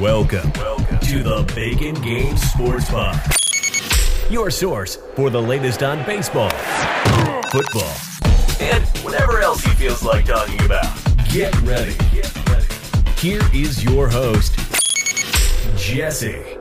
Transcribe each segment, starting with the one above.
Welcome, Welcome to the Bacon Game Sports Pod, your source for the latest on baseball, football, and whatever else he feels like talking about. Get ready. Get ready. Here is your host, Jesse.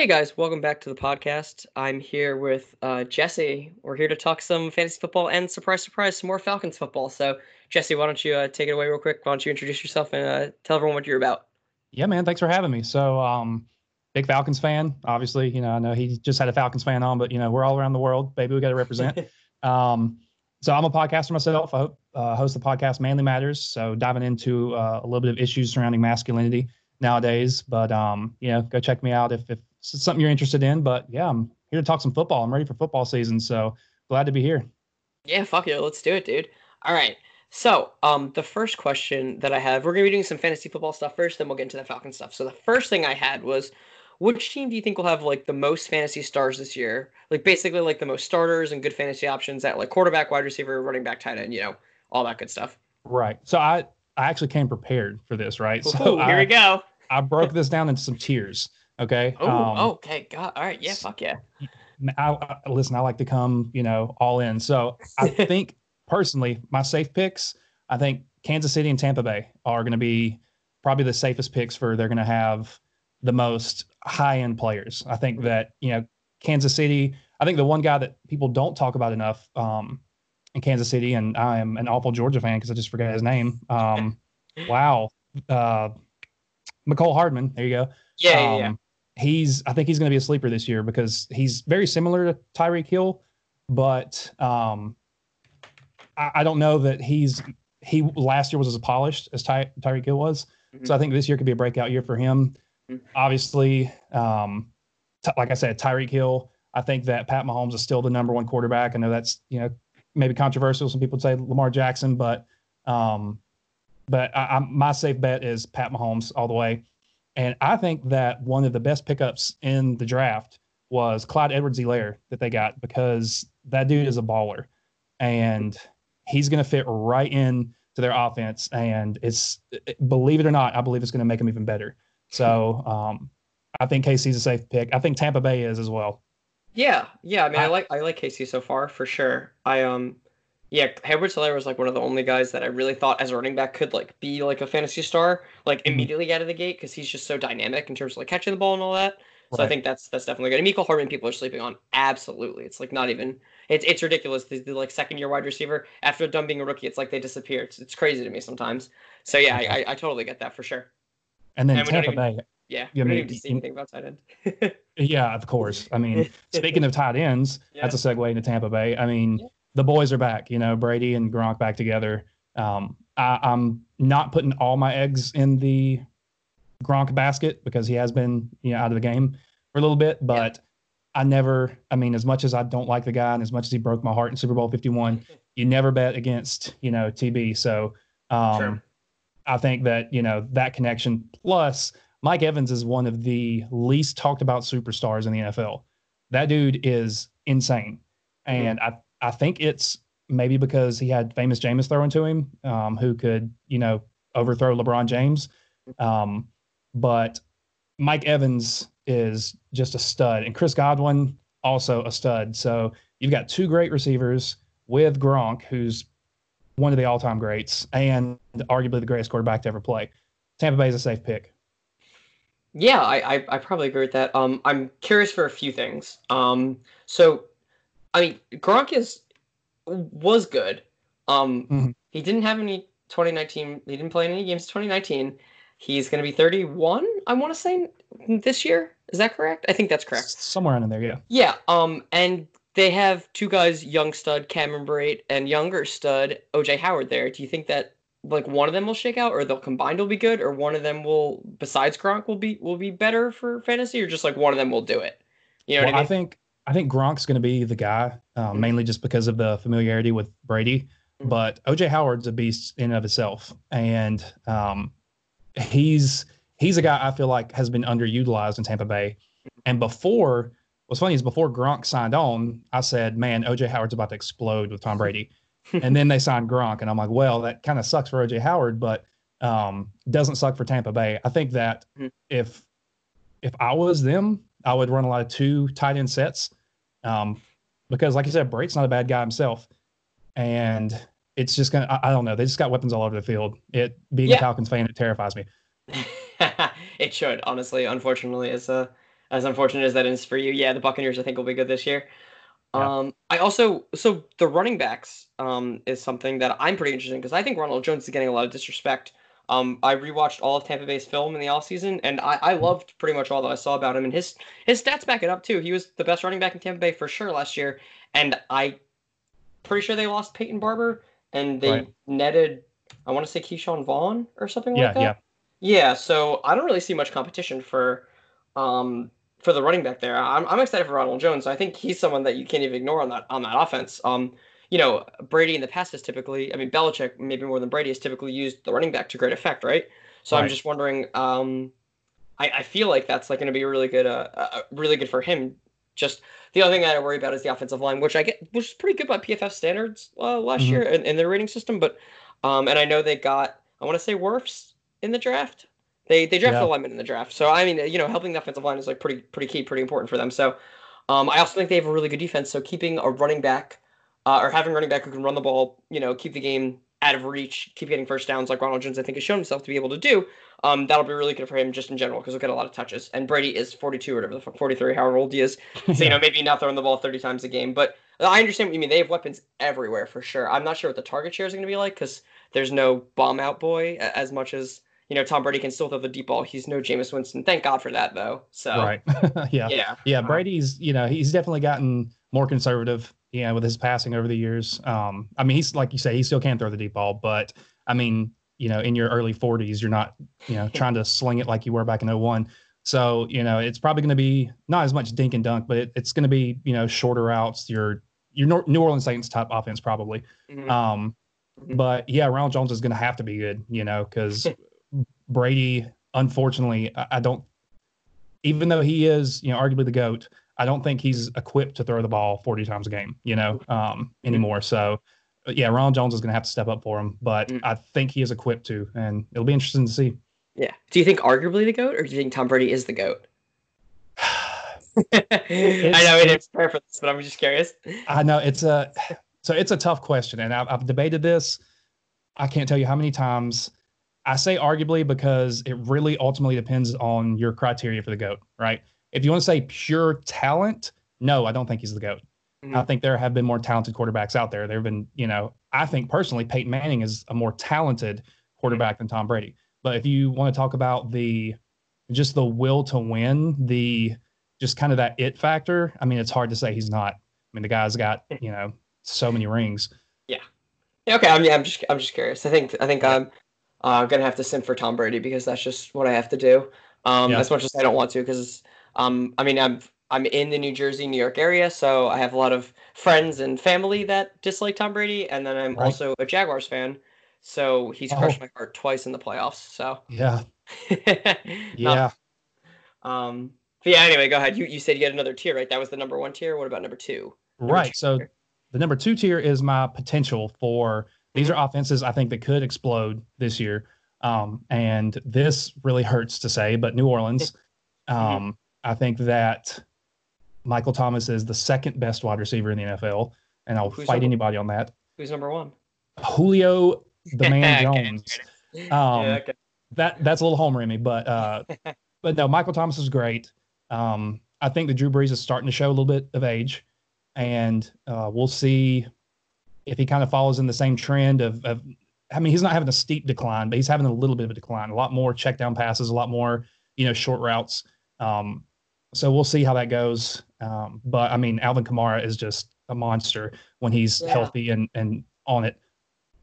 Hey guys, welcome back to the podcast. I'm here with uh, Jesse. We're here to talk some fantasy football and surprise, surprise, some more Falcons football. So, Jesse, why don't you uh, take it away real quick? Why don't you introduce yourself and uh, tell everyone what you're about? Yeah, man. Thanks for having me. So, um, big Falcons fan. Obviously, you know, I know he just had a Falcons fan on, but you know, we're all around the world, baby. We got to represent. um, so I'm a podcaster myself. I uh, host the podcast Manly Matters. So diving into uh, a little bit of issues surrounding masculinity nowadays. But um, you know, go check me out if if something you're interested in. But yeah, I'm here to talk some football. I'm ready for football season. So glad to be here. Yeah, fuck it. Let's do it, dude. All right. So, um, the first question that I have, we're gonna be doing some fantasy football stuff first, then we'll get into the Falcon stuff. So the first thing I had was, which team do you think will have like the most fantasy stars this year? Like basically like the most starters and good fantasy options at like quarterback, wide receiver, running back, tight end, you know, all that good stuff. Right. So I I actually came prepared for this, right? Ooh, so here I, we go. I broke this down into some tiers. Okay. Oh, Um, okay, God. All right, yeah, fuck yeah. I, I, listen, I like to come, you know, all in. So I think personally, my safe picks, I think Kansas City and Tampa Bay are going to be probably the safest picks for they're going to have the most high end players. I think that, you know, Kansas City, I think the one guy that people don't talk about enough um, in Kansas City, and I am an awful Georgia fan because I just forgot his name. Um, wow. Uh, Mecole Hardman. There you go. Yeah, yeah, yeah. He's, I think he's going to be a sleeper this year because he's very similar to Tyreek Hill, but um, I, I don't know that he's he last year was as polished as Ty, Tyreek Hill was. So I think this year could be a breakout year for him. Mhm. Obviously, um, t- like I said, Tyreek Hill. I think that Pat Mahomes is still the number one quarterback. I know that's you know maybe controversial. Some people say Lamar Jackson, but um, but I, I, my safe bet is Pat Mahomes all the way. And I think that one of the best pickups in the draft was Clyde Edwards-Helaire that they got because that dude is a baller, and he's going to fit right in to their offense. And it's believe it or not, I believe it's going to make them even better. So um, I think KC's a safe pick. I think Tampa Bay is as well. Yeah, yeah. I mean, I, I- like I like KC so far for sure. I um, yeah, Edwards Helaire was like one of the only guys that I really thought as a running back could like be like a fantasy star like Mhm. immediately out of the gate because he's just so dynamic in terms of like catching the ball and all that. So I think that's that's definitely good. And Mecole Hardman, people are sleeping on absolutely. It's like not even. It's it's ridiculous. The, the like second year wide receiver after done being a rookie, it's like they disappear. It's, it's crazy to me sometimes. So yeah, I, I, I totally get that for sure. And then And Tampa Bay, Yeah, Yeah, we don't I even see anything about tight end. Yeah, of course. I mean, speaking of tight ends, that's a segue into Tampa Bay. I mean, Yeah. The boys are back. You know, Brady and Gronk back together. Um, I, I'm not putting all my eggs in the Gronk basket because he has been, you know, out of the game for a little bit. But I never. I mean, as much as I don't like the guy and as much as he broke my heart in Super Bowl 51, you never bet against, you know, TB. So, um, Sure. I think that you know that connection plus Mike Evans is one of the least talked about superstars in the NFL. That dude is insane, and I I think it's maybe because he had famous Jameis throwing to him, um, who could you know overthrow LeBron James, um, but Mike Evans is just a stud, and Chris Godwin also a stud. So you've got two great receivers with Gronk, who's one of the all-time greats and arguably the greatest quarterback to ever play. Tampa Bay is a safe pick. Yeah, I, I I probably agree with that. Um, I'm curious for a few things. Um, so, I mean, Gronk is was good. Um, Mhm. he didn't have any 2019. He didn't play any games 2019. He's going to be 31. I want to say this year. Is that correct? I think that's correct. Somewhere in there, yeah. Yeah. Um, and they have two guys, young stud Cameron Brate and younger stud OJ Howard. There. Do you think that like one of them will shake out, or they'll combined will be good, or one of them will, besides Gronk, will be will be better for fantasy, or just like one of them will do it? You know Well, what I mean? I think I think Gronk's going to be the guy, um, Mhm. mainly just because of the familiarity with Brady. Mhm. But OJ Howard's a beast in and of itself, and um, he's he's a guy I feel like has been underutilized in Tampa Bay. And before, what's funny is before Gronk signed on, I said, "Man, OJ Howard's about to explode with Tom Brady." and then they signed Gronk, and I'm like, well, that kind of sucks for OJ Howard, but um, doesn't suck for Tampa Bay. I think that Mhm. if if I was them, I would run a lot of two tight end sets, um, because like you said, Brate's not a bad guy himself, and it's just gonna. I, I don't know. They just got weapons all over the field. It being Yeah. a Falcons fan, it terrifies me. it should, honestly. Unfortunately, as uh, as unfortunate as that is for you, yeah, the Buccaneers I think will be good this year. Yeah. Um, I also so the running backs um is something that I'm pretty interested in because I think Ronald Jones is getting a lot of disrespect. Um, I rewatched all of Tampa Bay's film in the offseason, and I, I loved pretty much all that I saw about him, and his his stats back it up too. He was the best running back in Tampa Bay for sure last year, and I pretty sure they lost Peyton Barber, and they Right. netted I want to say Ke'Shawn Vaughn or something Yeah, like that. yeah. Yeah, so I don't really see much competition for um for the running back there. I'm I'm excited for Ronald Jones. I think he's someone that you can't even ignore on that on that offense. Um, you know, Brady in the past is typically, I mean, Belichick maybe more than Brady has typically used the running back to great effect, right? So I'm just wondering. Um, I, I feel like that's like going to be really good. Uh, uh, really good for him. Just the other thing that I worry about is the offensive line, which I get, which is pretty good by PFF standards uh, last Mhm. year in, in their rating system. But um, and I know they got, I want to say Wirfs in the draft. They they drafted Yeah. a lineman in the draft. So I mean, you know, helping the offensive line is like pretty pretty key, pretty important for them. So um, I also think they have a really good defense. So keeping a running back uh, or having a running back who can run the ball, you know, keep the game out of reach, keep getting first downs like Ronald Jones, I think has shown himself to be able to do. Um, that'll be really good for him just in general because he'll get a lot of touches. And Brady is 42 or whatever the 43, however old he is. So, you know, maybe not throwing the ball 30 times a game. But I understand what you mean. They have weapons everywhere for sure. I'm not sure what the target share is going to be like because there's no bomb out boy as much as, you know, Tom Brady can still throw the deep ball. He's no Jameis Winston. Thank God for that, though. So, Right. yeah. yeah. Yeah, Brady's, you know, he's definitely gotten more conservative, you know, with his passing over the years. Um, I mean, he's like you say, he still can throw the deep ball, but I mean, you know, in your early 40s, you're not, you know, trying to sling it like you were back in 01. So, you know, it's probably going to be not as much dink and dunk, but it, it's going to be, you know, shorter routes, your your Nor- New Orleans Saints type offense probably. Mhm. Um, Mhm. but yeah, Ronald Jones is going to have to be good, you know, because Brady, unfortunately, I, I don't. Even though he is, you know, arguably the goat, I don't think he's equipped to throw the ball 40 times a game, you know, um, anymore. So, yeah, Ronald Jones is going to have to step up for him, but Mm. I think he is equipped to, and it'll be interesting to see. Yeah. Do you think arguably the GOAT or do you think Tom Brady is the GOAT? I know it is this, but I'm just curious. I know it's a so it's a tough question, and I've, I've debated this. I can't tell you how many times. I say arguably because it really ultimately depends on your criteria for the goat, right? If you want to say pure talent, no, I don't think he's the goat. I Mhm. think there have been more talented quarterbacks out there. There have been, you know, I think personally Peyton Manning is a more talented quarterback than Tom Brady. But if you want to talk about the just the will to win, the just kind of that it factor, I mean, it's hard to say he's not. I mean, the guy's got, you know, so many rings. Yeah, okay. I'm yeah, I'm just I'm just curious. I think I think I'm uh, gonna have to sim for Tom Brady because that's just what I have to do. Um, Yeah. as much as I don't want to, because um, I mean I'm I'm in the New Jersey, New York area, so I have a lot of friends and family that dislike Tom Brady, and then I'm Right. also a Jaguars fan, so he's Oh. crushed my heart twice in the playoffs. So Yeah. Yeah. um. But yeah. Anyway, go ahead. You you said you had another tier, right? That was the number one tier. What about number two? Number Right. two So tier? the number two tier is my potential for these are offenses I think that could explode this year. Um, and this really hurts to say, but New Orleans, um, I think that Michael Thomas is the second best wide receiver in the NFL, and I'll Who's fight number- anybody on that. who's number one? Julio, the man Jones. Um, yeah, okay. that that's a little homer in me, but uh, but no, Michael Thomas is great. Um, I think the Drew Brees is starting to show a little bit of age, and uh, we'll see if he kind of follows in the same trend of, of. I mean, he's not having a steep decline, but he's having a little bit of a decline. A lot more check down passes, a lot more you know short routes. Um, so we'll see how that goes. Um, but I mean, Alvin Kamara is just a monster when he's Yeah. healthy and and on it.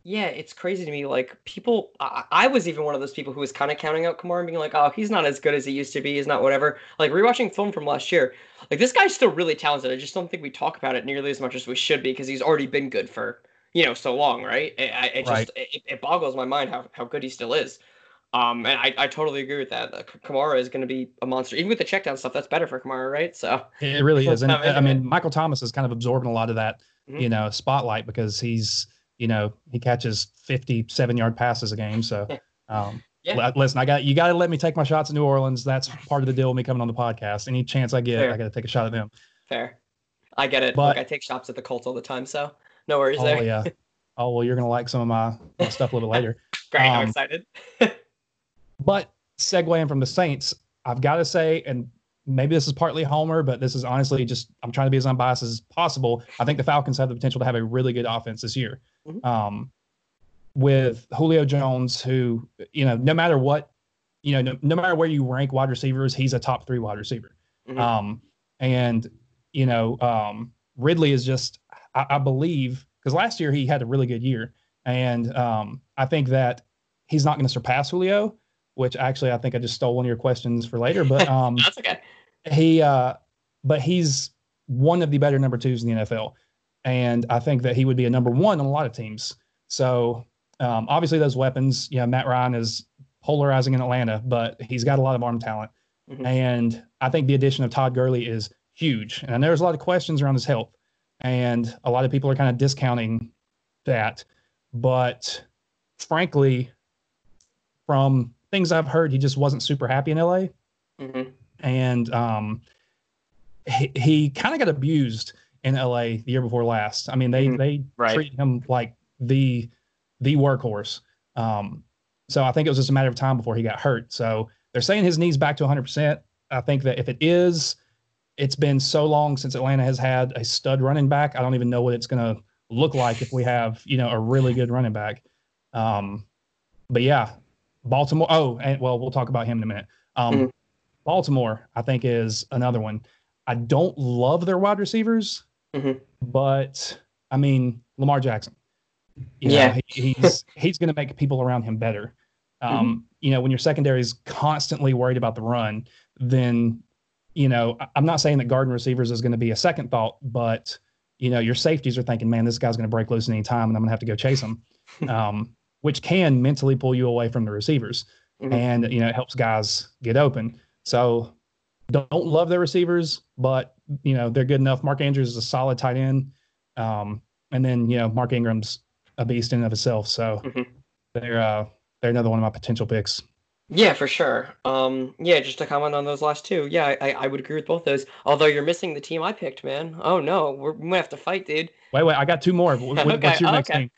Yeah, it's crazy to me. Like people, I, I was even one of those people who was kind of counting out Kamara and being like, "Oh, he's not as good as he used to be. He's not whatever." Like rewatching film from last year, like this guy's still really talented. I just don't think we talk about it nearly as much as we should be because he's already been good for you know so long, right? It, I- it Right. just it, it boggles my mind how, how good he still is. Um, and I, I totally agree with that. Uh, Kamara is going to be a monster, even with the check down stuff. That's better for Kamara, right? So It really is, and I mean, Michael Thomas is kind of absorbing a lot of that, Mhm. you know, spotlight because he's you know, he catches 57 yard passes a game. So, um, yeah. listen, I got you got to let me take my shots at New Orleans. That's part of the deal with me coming on the podcast. Any chance I get, Fair. I got to take a shot at them. Fair. I get it. But, Look, I take shots at the Colts all the time, so no worries oh, there. yeah. Oh well, you're gonna like some of my, my stuff a little later. Great, um, I'm excited. But segueing from the Saints, I've got to say, and maybe this is partly Homer, but this is honestly just I'm trying to be as unbiased as possible. I think the Falcons have the potential to have a really good offense this year. Mm-hmm. Um, with Julio Jones, who you know, no matter what, you know, no, no, matter where you rank wide receivers, he's a top three wide receiver. Mm-hmm. Um, and you know, um, Ridley is just, I, I believe, because last year he had a really good year, and um, I think that he's not going to surpass Julio. Which actually, I think I just stole one of your questions for later, but um, that's okay. He, uh, but he's one of the better number twos in the NFL, and I think that he would be a number one on a lot of teams. So um, obviously, those weapons, you know, Matt Ryan is polarizing in Atlanta, but he's got a lot of arm talent, mm-hmm. and I think the addition of Todd Gurley is huge. And there's a lot of questions around his health, and a lot of people are kind of discounting that. But frankly, from things I've heard, he just wasn't super happy in LA. Mm-hmm. And um, he, he kind of got abused in LA the year before last. I mean, they mm-hmm. they right. treated him like the the workhorse. Um, so I think it was just a matter of time before he got hurt. So they're saying his knee's back to 100%. I think that if it is, it's been so long since Atlanta has had a stud running back. I don't even know what it's going to look like if we have, you know, a really good running back. Um, but yeah, Baltimore. Oh, and well, we'll talk about him in a minute. Um, mm-hmm. Baltimore, I think, is another one. I don't love their wide receivers, mm-hmm. but I mean, Lamar Jackson. You yeah, know, he, he's he's going to make people around him better. Um, mm-hmm. You know, when your secondary is constantly worried about the run, then you know, I'm not saying that garden receivers is going to be a second thought, but you know, your safeties are thinking, man, this guy's going to break loose at any time, and I'm going to have to go chase him, um, which can mentally pull you away from the receivers, mm-hmm. and you know, it helps guys get open. So, don't love their receivers, but you know, they're good enough. Mark Andrews is a solid tight end, um, and then you know, Mark Ingram's a beast in and of itself. So, mm-hmm. they're uh, they're another one of my potential picks. Yeah, for sure. Um, yeah, just to comment on those last two. Yeah, I, I would agree with both those. Although you're missing the team I picked, man. Oh no, we're, we have to fight, dude. Wait, wait, I got two more. What, okay, what's your next okay. team?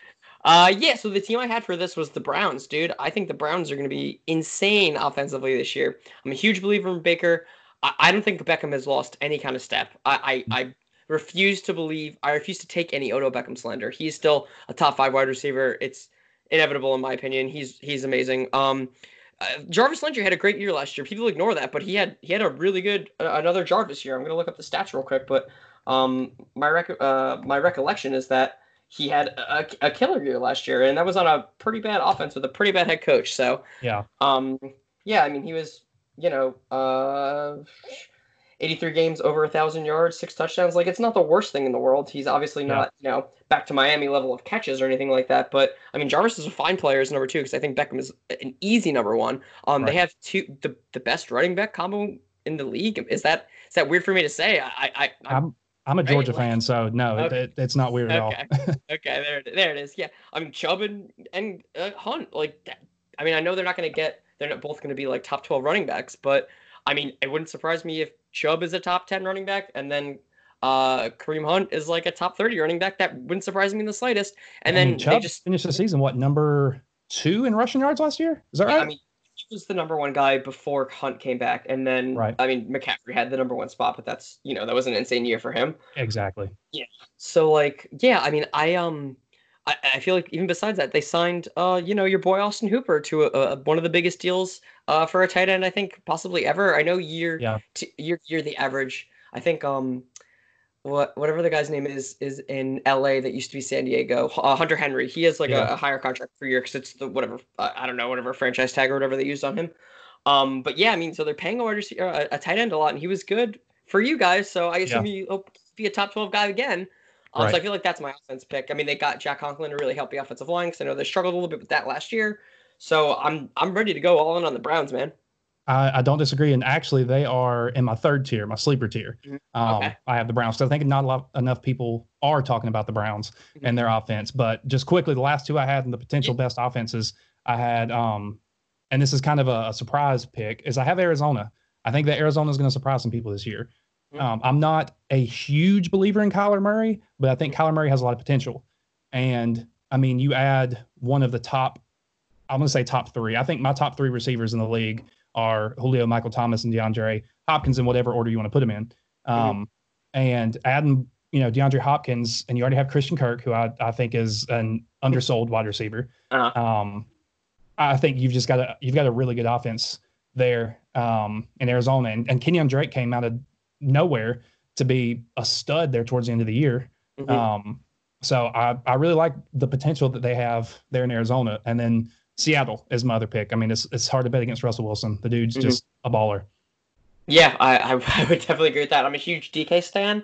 Uh, yeah. So the team I had for this was the Browns, dude. I think the Browns are going to be insane offensively this year. I'm a huge believer in Baker. I, I don't think Beckham has lost any kind of step. I, I, I refuse to believe. I refuse to take any Odo Beckham slander. He's still a top five wide receiver. It's inevitable in my opinion. He's he's amazing. Um uh, Jarvis Landry had a great year last year. People ignore that, but he had he had a really good uh, another Jarvis year. I'm gonna look up the stats real quick, but um, my rec- uh, my recollection is that he had a, a killer year last year, and that was on a pretty bad offense with a pretty bad head coach. So yeah, um, yeah, I mean he was you know uh 83 games, over a thousand yards, six touchdowns. Like it's not the worst thing in the world. He's obviously not, yeah. you know, back to Miami level of catches or anything like that. But I mean, Jarvis is a fine player as number two because I think Beckham is an easy number one. Um, right. they have two the, the best running back combo in the league. Is that is that weird for me to say? I I I'm I'm a Georgia right? fan, so no, okay. it, it's not weird at okay. all. okay, there there it is. Yeah, I mean Chubb and and uh, Hunt like that. I mean, I know they're not going to get they're not both going to be like top 12 running backs, but I mean, it wouldn't surprise me if Chubb is a top 10 running back and then uh, Kareem Hunt is like a top 30 running back. That wouldn't surprise me in the slightest. And I then Chubb they just finished the season, what, number two in rushing yards last year? Is that right? I mean, was the number one guy before Hunt came back. And then, right. I mean, McCaffrey had the number one spot, but that's, you know, that was an insane year for him. Exactly. Yeah. So, like, yeah, I mean, I, um, I, I feel like even besides that, they signed, uh, you know, your boy Austin Hooper to a, a, one of the biggest deals uh, for a tight end, I think possibly ever. I know you're yeah. t- you're you're the average. I think um, what whatever the guy's name is is in L.A. that used to be San Diego. Uh, Hunter Henry. He has like yeah. a, a, higher contract per year because it's the whatever uh, I don't know whatever franchise tag or whatever they used on him. Um, but yeah, I mean, so they're paying a wide receiver, a, a tight end a lot, and he was good for you guys. So I assume yeah. you hope to be a top twelve guy again. Um, right. So I feel like that's my offense pick. I mean, they got Jack Conklin to really help the offensive line because I know they struggled a little bit with that last year. So I'm I'm ready to go all in on the Browns, man. I, I, don't disagree. And actually, they are in my third tier, my sleeper tier. Mm-hmm. Um, okay. I have the Browns. So I think not a lot enough people are talking about the Browns mm-hmm. and their offense. But just quickly, the last two I had in the potential best offenses, I had, um, and this is kind of a, a, surprise pick, is I have Arizona. I think that Arizona is going to surprise some people this year. Mm-hmm. Um, I'm not a huge believer in Kyler Murray, but I think Kyler Murray has a lot of potential. And I mean, you add one of the top, I'm going to say top three. I think my top three receivers in the league are Julio, Michael Thomas, and DeAndre Hopkins in whatever order you want to put them in. Mm-hmm. Um, mm-hmm. And adding, you know, DeAndre Hopkins, and you already have Christian Kirk, who I, I think is an undersold wide receiver. Uh-huh. Um, I think you've just got a you've got a really good offense there um, in Arizona, and, and Kenyan Drake came out of nowhere to be a stud there towards the end of the year. Mm-hmm. Um, so I, I really like the potential that they have there in Arizona. And then Seattle is my other pick. I mean, it's it's hard to bet against Russell Wilson. The dude's mm-hmm. just a baller. Yeah, I, I, I would definitely agree with that. I'm a huge DK stan.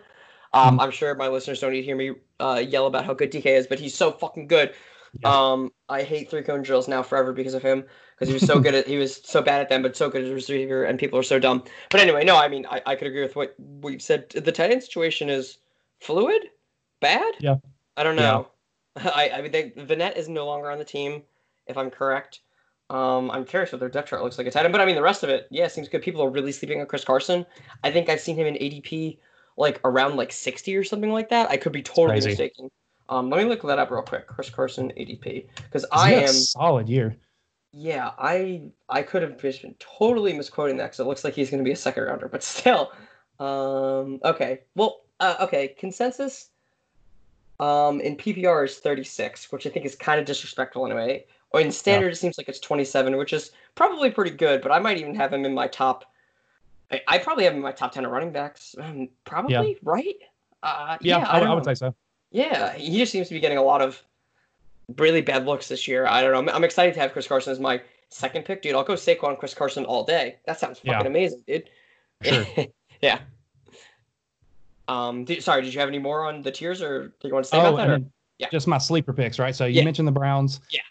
Um, mm-hmm. I'm sure my listeners don't need to hear me uh, yell about how good DK is, but he's so fucking good. Yeah. Um, I hate three cone drills now forever because of him because he was so good at he was so bad at them, but so good as a receiver, and people are so dumb. But anyway, no, I mean I, I could agree with what we said. The tight end situation is fluid, bad. Yeah, I don't know. Yeah. I I mean they, Vannett is no longer on the team if I'm correct. Um, I'm curious what their depth chart looks like at tight end, but I mean the rest of it, yeah, seems good. People are really sleeping on Chris Carson. I think I've seen him in ADP like around like 60 or something like that. I could be totally mistaken. Um, let me look that up real quick. Chris Carson ADP because I am solid year. Yeah, I I could have just been totally misquoting that because it looks like he's going to be a second rounder, but still. Um, okay, well, uh, okay, consensus. Um, in PPR is 36, which I think is kind of disrespectful anyway. Or in standard, yeah. it seems like it's 27, which is probably pretty good. But I might even have him in my top. I, I probably have him in my top 10 of running backs. Um, probably yeah. right. Uh, yeah, yeah I, I, would say so. Yeah, he just seems to be getting a lot of really bad looks this year. I don't know. I'm, I'm excited to have Chris Carson as my second pick, dude. I'll go Saquon, Chris Carson all day. That sounds fucking amazing, dude. Sure. yeah. Um, did, sorry, did you have any more on the tiers, or do you want to say oh, about that? Or? Yeah. Just my sleeper picks, right? So you yeah. mentioned the Browns. Yeah.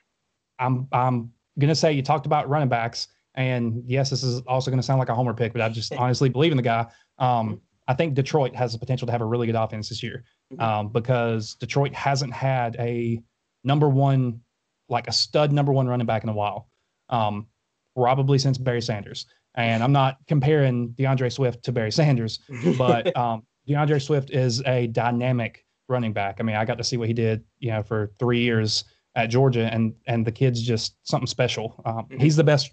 I'm I'm gonna say you talked about running backs, and yes, this is also gonna sound like a homer pick, but I just honestly believe in the guy. Um, I think Detroit has the potential to have a really good offense this year, mm-hmm. um, because Detroit hasn't had a number one, like a stud number one running back in a while, um, probably since Barry Sanders. And I'm not comparing DeAndre Swift to Barry Sanders, but um, DeAndre Swift is a dynamic running back. I mean, I got to see what he did, you know, for three years at Georgia, and and the kid's just something special. Um, mm-hmm. He's the best,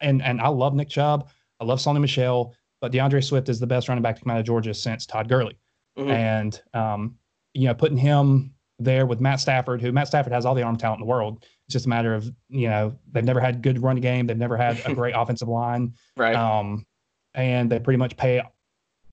and and I love Nick Chubb, I love Sony Michel, but DeAndre Swift is the best running back to come out of Georgia since Todd Gurley, mm-hmm. and um, you know, putting him there with Matt Stafford, who Matt Stafford has all the arm talent in the world. It's just a matter of you know they've never had good run game, they've never had a great offensive line, right? Um, and they pretty much pay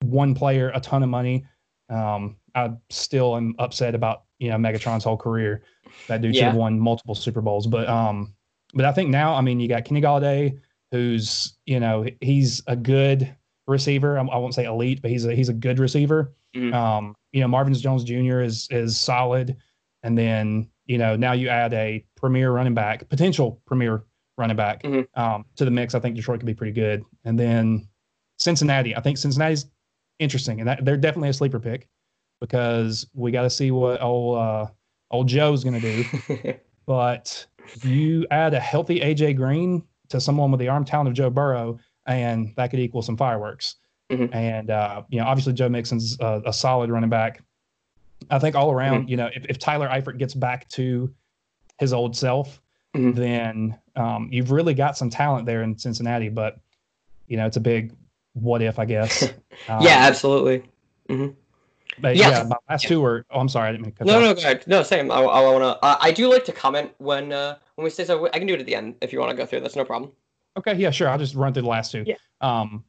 one player a ton of money. Um, I still am upset about you know Megatron's whole career. That dude yeah. should have won multiple Super Bowls, but um, but I think now, I mean, you got Kenny Golladay, who's you know he's a good receiver. I, I won't say elite, but he's a he's a good receiver. Mm-hmm. Um, you know, Marvin Jones Jr. is is solid, and then you know now you add a premier running back, potential premier running back mm-hmm. um, to the mix. I think Detroit could be pretty good, and then Cincinnati. I think Cincinnati's interesting, and that, they're definitely a sleeper pick because we got to see what old uh, old Joe's going to do. but you add a healthy AJ Green to someone with the arm talent of Joe Burrow, and that could equal some fireworks. Mm-hmm. And uh, you know, obviously Joe Mixon's a, a, solid running back. I think all around, mm-hmm. you know, if, if Tyler Eifert gets back to his old self, mm-hmm. then um, you've really got some talent there in Cincinnati. But you know, it's a big what if, I guess. Um, yeah, absolutely. But yeah, yeah my last two were. Oh, I'm sorry, I didn't mean to cut No, no, go ahead. No, same. I, I want to. Uh, I do like to comment when uh, when we say so. I can do it at the end if you want to go through. That's no problem. Okay, yeah, sure. I'll just run through the last two. Yeah. Um,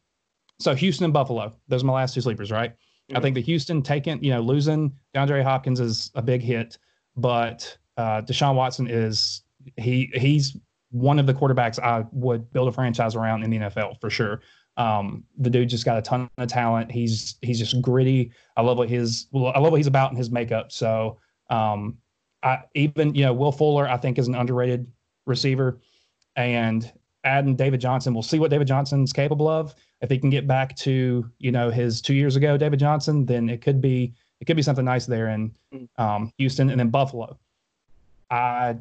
so Houston and Buffalo. Those are my last two sleepers, right? Mm-hmm. I think the Houston taking, you know, losing DeAndre Hopkins is a big hit, but uh, Deshaun Watson is he he's one of the quarterbacks I would build a franchise around in the NFL for sure. Um, the dude just got a ton of talent. He's he's just gritty. I love what his I love what he's about in his makeup. So um, I even you know Will Fuller I think is an underrated receiver, and adding David Johnson. We'll see what David Johnson's capable of. If he can get back to you know his two years ago, David Johnson, then it could be it could be something nice there in um, Houston and then Buffalo. I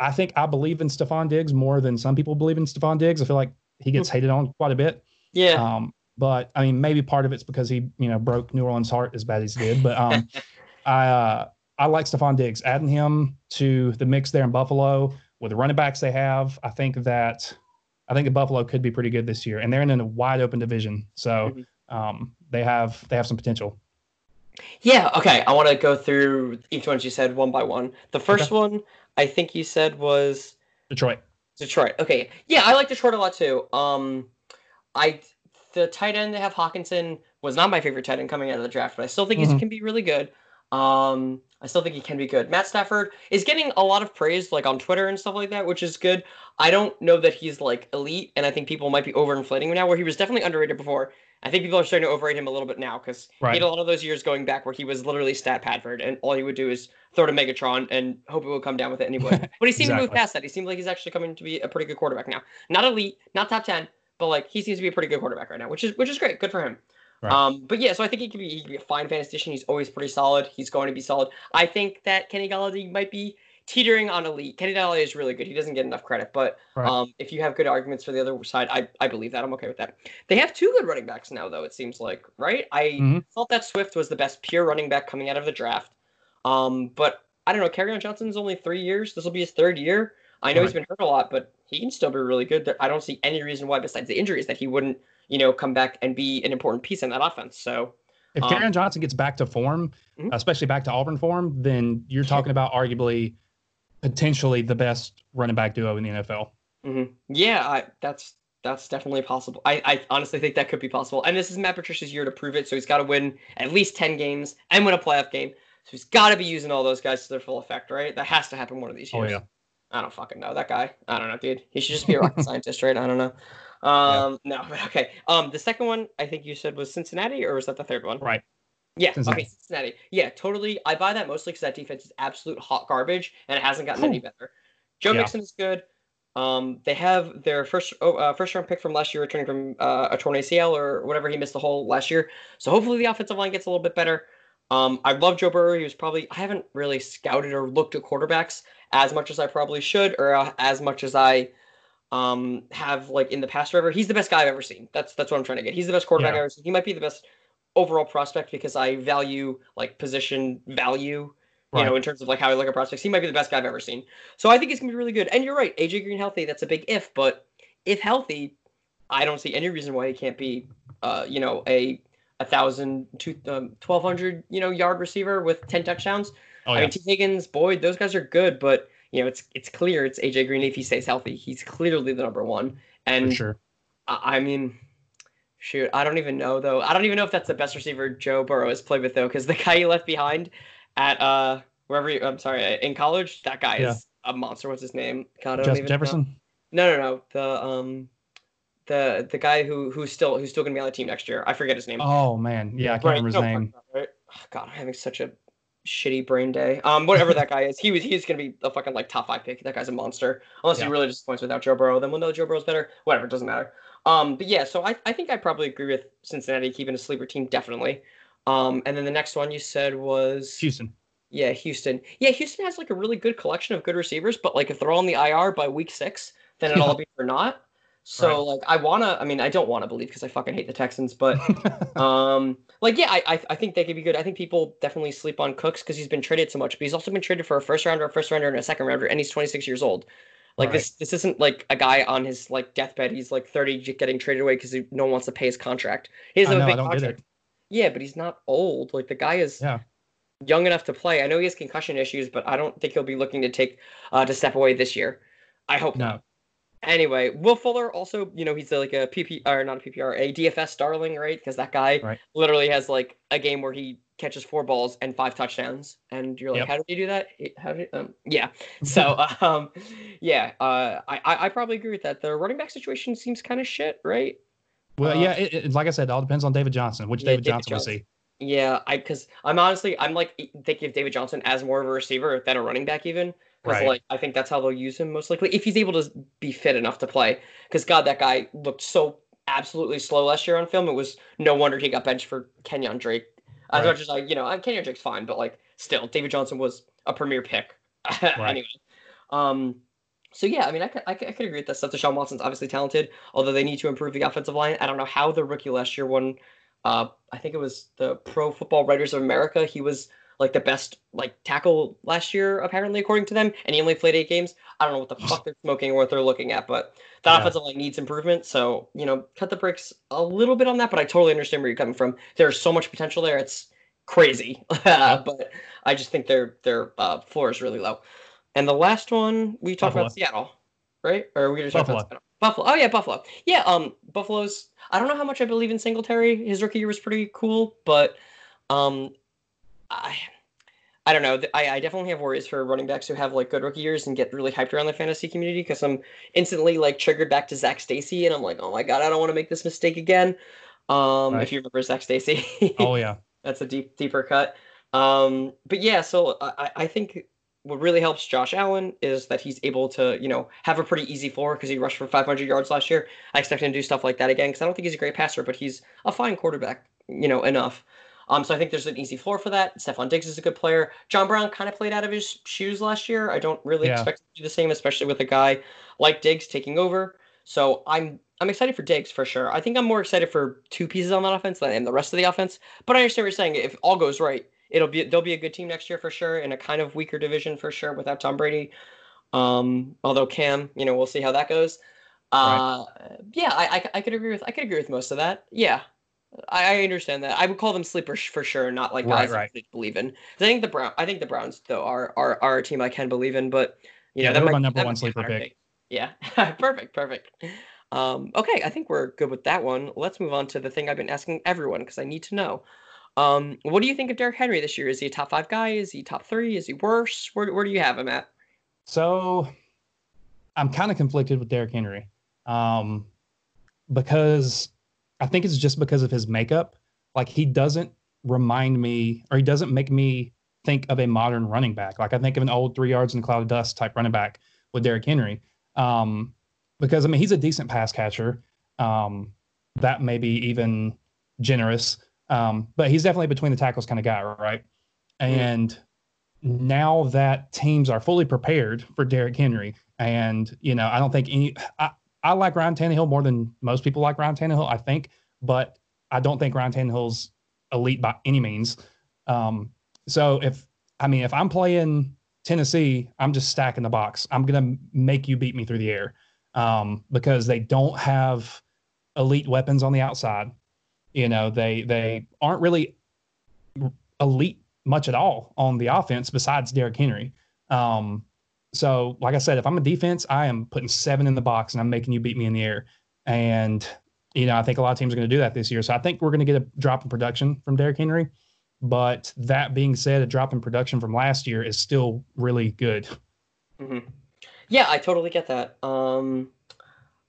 I think I believe in Stefon Diggs more than some people believe in Stefon Diggs. I feel like he gets hated on quite a bit. Yeah. Um, but I mean, maybe part of it's because he, you know, broke New Orleans' heart as bad as he did. But um, I, uh, I like Stefon Diggs. Adding him to the mix there in Buffalo with the running backs they have, I think that I think that Buffalo could be pretty good this year, and they're in a wide open division, so Mhm. um, they have they have some potential. Yeah, okay. I want to go through each one you said one by one. The first one I think you said was Detroit. Detroit. Okay. Yeah, I like Detroit a lot too. Um I the tight end they have Hockenson was not my favorite tight end coming out of the draft, but I still think he Mhm. can be really good. Um I still think he can be good. Matt Stafford is getting a lot of praise like on Twitter and stuff like that, which is good. I don't know that he's like elite and I think people might be overinflating him now where he was definitely underrated before. I think people are starting to overrate him a little bit now because Right. he had a lot of those years going back where he was literally stat Padford and all he would do is throw to Megatron and hope it would come down with it anyway. But he seemed to move past that. He seemed like he's actually coming to be a pretty good quarterback now. Not elite, not top ten, but like he seems to be a pretty good quarterback right now, which is which is great. Good for him. Right. Um, but yeah, so I think he could be he could be a fine fantasy addition. He's always pretty solid. He's going to be solid. I think that Kenny Golladay might be teetering on elite. Kenny Golladay is really good. He doesn't get enough credit, but Right. um, if you have good arguments for the other side, I, I believe that. I'm okay with that. They have two good running backs now, though. It seems like right. I Mhm. thought that Swift was the best pure running back coming out of the draft. Um, but I don't know. Carry Kerryon Johnson's only three years. This will be his third year. I know he's been hurt a lot, but he can still be really good. I don't see any reason why, besides the injuries, that he wouldn't, you know, come back and be an important piece in that offense. So If Um, Kerryon Johnson gets back to form, Mhm. especially back to Auburn form, then you're talking about arguably potentially the best running back duo in the NFL. mhm. yeah, I, that's that's definitely possible. I, I honestly think that could be possible. And this is Matt Patricia's year to prove it. So he's got to win at least ten games and win a playoff game. So he's got to be using all those guys to their full effect, right? That has to happen one of these years. Oh years. yeah. I don't fucking know that guy. I don't know, dude. He should just be a rocket scientist, right? I don't know. Um, no, but okay. Um, the second one I think you said was Cincinnati, or was that the third one? Right. Yeah. Cincinnati. Okay, Cincinnati. Yeah, totally. I buy that mostly because that defense is absolute hot garbage, and it hasn't gotten any better. Joe Yeah. Mixon is good. Um, they have their first oh, uh, first round pick from last year returning from uh, a torn ACL or whatever he missed the whole last year. So hopefully the offensive line gets a little bit better. Um, I love Joe Burrow. He was probably I haven't really scouted or looked at quarterbacks as much as I probably should, or uh, as much as I um have like in the past. Forever, he's the best guy I've ever seen. That's that's what I'm trying to get. He's the best quarterback Yeah. I've ever seen. He might be the best overall prospect because I value like position value. You Right. know, in terms of like how I look at prospects, he might be the best guy I've ever seen. So I think he's gonna be really good. And you're right, AJ Green healthy, that's a big if, but if healthy, I don't see any reason why he can't be, uh, you know, a a thousand, two, um, twelve hundred, you know, yard receiver with ten touchdowns. Oh I mean, Tee Higgins, Boyd, those guys are good, but you know, it's it's clear it's AJ Green if he stays healthy. He's clearly the number one. And for sure. I, I mean, shoot, I don't even know though. I don't even know if that's the best receiver Joe Burrow has played with though, because the guy he left behind at uh wherever you, I'm sorry in college, that guy Yeah. is a monster. What's his name? God, Jeff even know. Jefferson. No, no, no. The um, the the guy who who's still who's still gonna be on the team next year. I forget his name. Oh man, yeah, I can't Right, remember his you know what I'm name. right? Oh, God, I'm having such a shitty brain day. Um, whatever that guy is, he was he's gonna be a fucking like top five pick. That guy's a monster. Unless Yeah. he really disappoints without Joe Burrow, then we'll know Joe Burrow's better. Whatever, it doesn't matter. Um, but yeah, so I I think I probably agree with Cincinnati keeping a sleeper team definitely. Um, and then the next one you said was Houston. yeah, Houston. Yeah, Houston has like a really good collection of good receivers, but like if they're all on the IR by week six, then it'll all be for not. So like I wanna, I mean I don't want to believe because I fucking hate the Texans, but um like yeah, I, I I think they could be good. I think people definitely sleep on Cooks because he's been traded so much, but he's also been traded for a first rounder, a first rounder, and a second rounder, and he's 26 years old. Like Right. this this isn't like a guy on his like deathbed. He's like 30 getting traded away because no one wants to pay his contract. He doesn't I have know, big don't get contract. Yeah, but he's not old. Like the guy is Yeah. young enough to play. I know he has concussion issues, but I don't think he'll be looking to take uh, to step away this year. I hope No. not. Anyway, Will Fuller also, you know, he's like a PP or not a PPR, a DFS darling, right? Because that guy Right. literally has like a game where he catches four balls and five touchdowns, and you're like, Yep. how did he do that? How did um yeah? So um yeah, uh, I I probably agree with that. The running back situation seems kind of shit, right? Well, Uh, yeah, it, it, like I said, it all depends on David Johnson. Which Yeah, David David Johnson we Johnson. see. Yeah, I because I'm honestly I'm like thinking of David Johnson as more of a receiver than a running back even. Because Right. like I think that's how they'll use him most likely if he's able to be fit enough to play. Because God, that guy looked so absolutely slow last year on film. It was no wonder he got benched for Kenyan Drake. As Right. much as I, you know, uh, Kenyan Drake's fine, but like still, David Johnson was a premier pick. anyway, um, so yeah, I mean, I could, I could, I could agree with that stuff. Deshaun Watson's obviously talented, although they need to improve the offensive line. I don't know how the rookie last year won. Uh, I think it was the Pro Football Writers of America. He was like the best like tackle last year, apparently, according to them, and he only played eight games. I don't know what the fuck they're smoking or what they're looking at, but that Yeah. offensive line needs improvement. So you know, cut the bricks a little bit on that, but I totally understand where you're coming from. There's so much potential there; it's crazy. but I just think their their uh, floor is really low. And the last one we talked about Seattle, right? Or we just talked about Buffalo. Seattle? Buffalo. Oh yeah, Buffalo. Yeah. Um, Buffalo's. I don't know how much I believe in Singletary. His rookie year was pretty cool, but um, I. I don't know. I, I definitely have worries for running backs who have like good rookie years and get really hyped around the fantasy community because I'm instantly like triggered back to Zac Stacy and I'm like, oh my god, I don't want to make this mistake again. Um, Right. if you remember Zac Stacy. Oh yeah. That's a deep, deeper cut. Um, but yeah, so I, I- I think what really helps Josh Allen is that he's able to, you know, have a pretty easy floor because he rushed for 500 yards last year. I expect him to do stuff like that again because I don't think he's a great passer, but he's a fine quarterback, you know, enough. Um, so I think there's an easy floor for that. Stefon Diggs is a good player. John Brown kind of played out of his shoes last year. I don't really Yeah. expect to do the same, especially with a guy like Diggs taking over. So I'm I'm excited for Diggs for sure. I think I'm more excited for two pieces on that offense than the rest of the offense. But I understand what you're saying. If all goes right, it'll be they'll be a good team next year for sure, in a kind of weaker division for sure without Tom Brady. Um, although Cam, you know, we'll see how that goes. Uh, yeah, I, I I could agree with I could agree with most of that. Yeah, I, I understand that. I would call them sleepers for sure, not like Right, guys right. that I believe in. I think the Brown I think the Browns though are are, are a team I can believe in, but you know Yeah, that they were might, my number that one might be a sleeper hotter pick. Yeah, perfect, perfect. Um, okay, I think we're good with that one. Let's move on to the thing I've been asking everyone because I need to know. Um, what do you think of Derrick Henry this year? Is he a top five guy? Is he top three? Is he worse? Where, where do you have him at? So I'm kind of conflicted with Derrick Henry um, because I think it's just because of his makeup. Like he doesn't remind me or he doesn't make me think of a modern running back. Like I think of an old three yards in a cloud of dust type running back with Derrick Henry. Um, because I mean, he's a decent pass catcher. Um, that may be even generous. Um, but he's definitely between the tackles kind of guy, right? And now that teams are fully prepared for Derrick Henry, and you know, I don't think any. I, I like Ryan Tannehill more than most people like Ryan Tannehill, I think, but I don't think Ryan Tannehill's elite by any means. Um, so if I mean, if I'm playing Tennessee, I'm just stacking the box. I'm gonna make you beat me through the air um, because they don't have elite weapons on the outside. You know, they they aren't really elite much at all on the offense besides Derrick Henry. Um, so, like I said, if I'm a defense, I am putting seven in the box and I'm making you beat me in the air. And, you know, I think a lot of teams are going to do that this year. So I think we're going to get a drop in production from Derrick Henry. But that being said, a drop in production from last year is still really good. hmm Yeah, I totally get that. Um,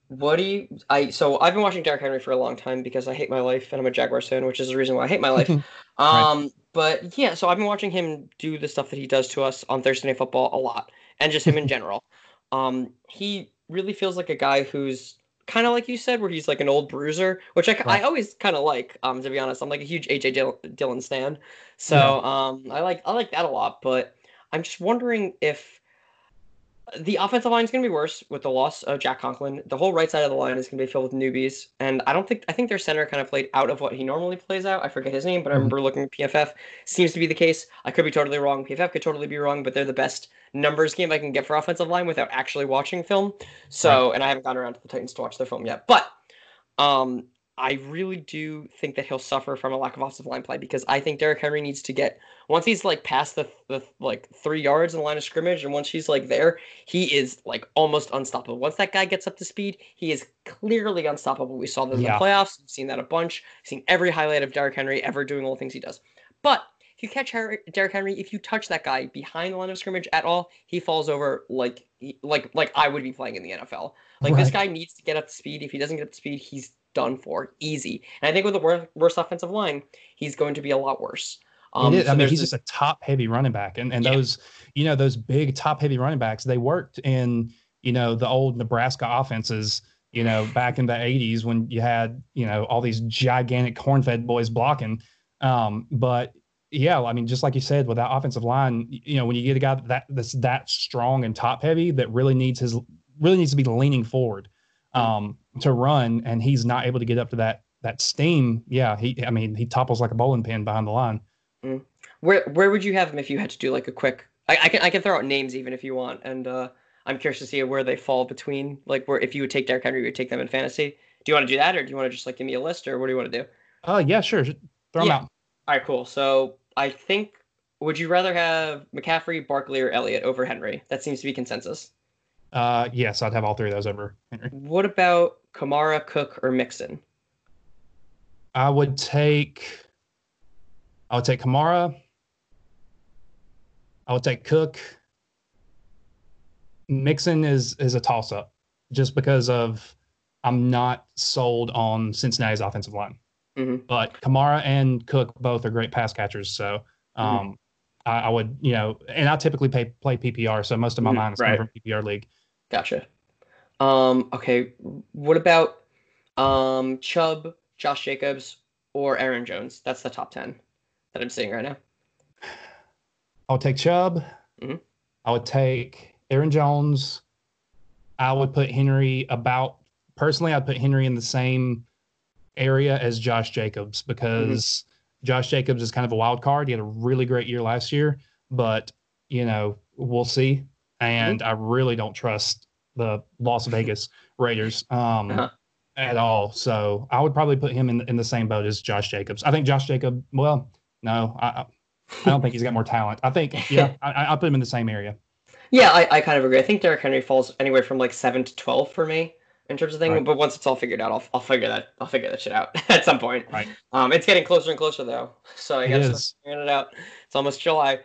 what do you? I so I've been watching Derrick Henry for a long time because I hate my life and I'm a Jaguars fan, which is the reason why I hate my life. Um, but yeah, so I've been watching him do the stuff that he does to us on Thursday Night Football a lot, and just him in general. Um, he really feels like a guy who's kind of like you said, where he's like an old bruiser, which I, I always kind of like. Um, to be honest, I'm like a huge AJ Dill- Dillon stan, so Yeah. um, I like I like that a lot. But I'm just wondering if the offensive line is going to be worse with the loss of Jack Conklin. The whole right side of the line is going to be filled with newbies, and I don't think I think their center kind of played out of what he normally plays out. I forget his name, but I Mhm. remember looking at PFF. Seems to be the case. I could be totally wrong. PFF could totally be wrong, but they're the best numbers game I can get for offensive line without actually watching film. So, and I haven't gone around to the Titans to watch their film yet, but um, I really do think that he'll suffer from a lack of offensive line play because I think Derrick Henry needs to get once he's like past the, the like three yards in the line of scrimmage, and once he's like there, he is like almost unstoppable. Once that guy gets up to speed, he is clearly unstoppable. We saw that in Yeah. the playoffs. We've seen that a bunch. seen every highlight of Derrick Henry ever doing all the things he does. But you catch Harry, Derrick Henry, if you touch that guy behind the line of scrimmage at all, he falls over like like like I would be playing in the NFL. Like this guy needs to get up to speed. If he doesn't get up to speed, he's done for easy. And I think with the wor- worst offensive line, he's going to be a lot worse. Um, I mean, he's this... just a top heavy running back, and and yeah. those you know those big top heavy running backs they worked in you know the old Nebraska offenses. You know, back in the '80s when you had you know all these gigantic corn-fed boys blocking. Um, but yeah, I mean, just like you said, with that offensive line, you know, when you get a guy that that's that strong and top heavy that really needs his really needs to be leaning forward um, to run, and he's not able to get up to that that steam. Yeah, he I mean, he topples like a bowling pin behind the line. Mm. Where where would you have him if you had to do like a quick? I, I can I can throw out names even if you want, and uh, I'm curious to see where they fall between like where if you would take Derrick Henry, you would take them in fantasy. Do you want to do that, or do you want to just like give me a list, or what do you want to do? Oh uh, yeah, sure. Throw them yeah. out. All right, cool. So I think would you rather have McCaffrey, Barkley, or Elliott over Henry? That seems to be consensus. Uh, yes, I'd have all three of those over Henry. What about Kamara, Cook, or Mixon? I would take. I would take Kamara. I would take Cook. Mixon is is a toss up, just because of I'm not sold on Cincinnati's offensive line. Mm-hmm. But Kamara and Cook both are great pass catchers, so mm-hmm. um, mm-hmm. I, I, would you know, and I typically pay, play PPR, so most of my mm-hmm. is right. from PPR league. Gotcha. Um, okay, what about um, Chubb, Josh Jacobs, or Aaron Jones? That's the top ten that I'm seeing right now. I would take Chubb. Mm-hmm. I would take Aaron Jones. I would put Henry about personally. I'd put Henry in the same area as Josh Jacobs because mm-hmm. Josh Jacobs is kind of a wild card. He had a really great year last year, but you know we'll see. And mm-hmm. I really don't trust the Las Vegas Raiders um, uh-huh. at all. So I would probably put him in in the same boat as Josh Jacobs. I think Josh Jacob. Well, no, I I don't think he's got more talent. I think yeah, I, I'll put him in the same area. Yeah, I, I kind of agree. I think Derrick Henry falls anywhere from like seven to twelve for me in terms of thing. Right. But once it's all figured out, I'll, I'll figure that I'll figure that shit out at some point. Right. Um, it's getting closer and closer though, so I guess figuring it out. It's almost July.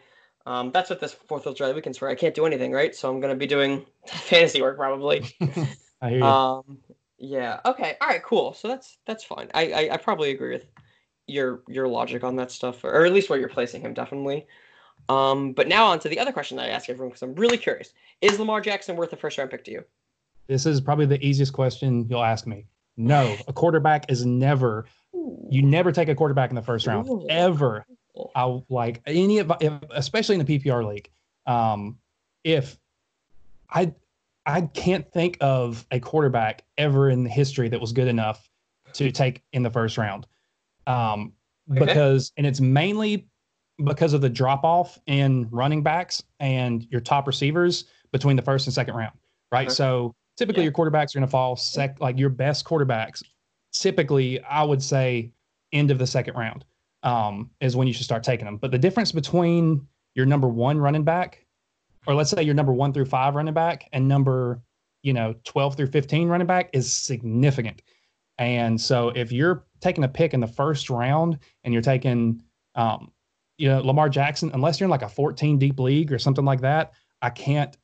Um, that's what this Fourth of July weekend's for. I can't do anything, right? So I'm gonna be doing fantasy work probably. I hear you. Um, yeah. Okay. All right. Cool. So that's that's fine. I, I I probably agree with your your logic on that stuff, or at least where you're placing him, definitely. Um, but now on to the other question that I ask everyone because I'm really curious: Is Lamar Jackson worth a first round pick to you? This is probably the easiest question you'll ask me. No, a quarterback is never. You never take a quarterback in the first round Ooh. ever. I like any of, especially in the PPR league. Um, if I I can't think of a quarterback ever in history that was good enough to take in the first round. Um, okay. because and it's mainly because of the drop off in running backs and your top receivers between the first and second round, right? Okay. So Typically, yeah. your quarterbacks are going to fall sec, like your best quarterbacks. Typically, I would say end of the second round um, is when you should start taking them. But the difference between your number one running back, or let's say your number one through five running back, and number you know 12 through 15 running back is significant. And so if you're taking a pick in the first round and you're taking, um, you know, Lamar Jackson, unless you're in like a 14 deep league or something like that, I can't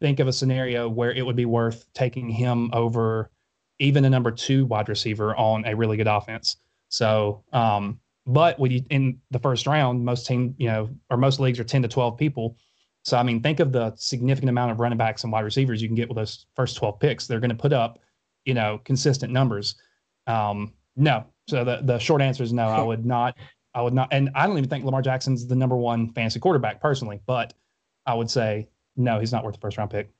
think of a scenario where it would be worth taking him over even a number two wide receiver on a really good offense. So, um, but when you in the first round, most team, you know, or most leagues are 10 to 12 people. So, I mean, think of the significant amount of running backs and wide receivers you can get with those first 12 picks. They're going to put up, you know, consistent numbers. Um, no. So the, the short answer is no, I would not, I would not. And I don't even think Lamar Jackson's the number one fantasy quarterback personally, but I would say no, he's not worth the first round pick.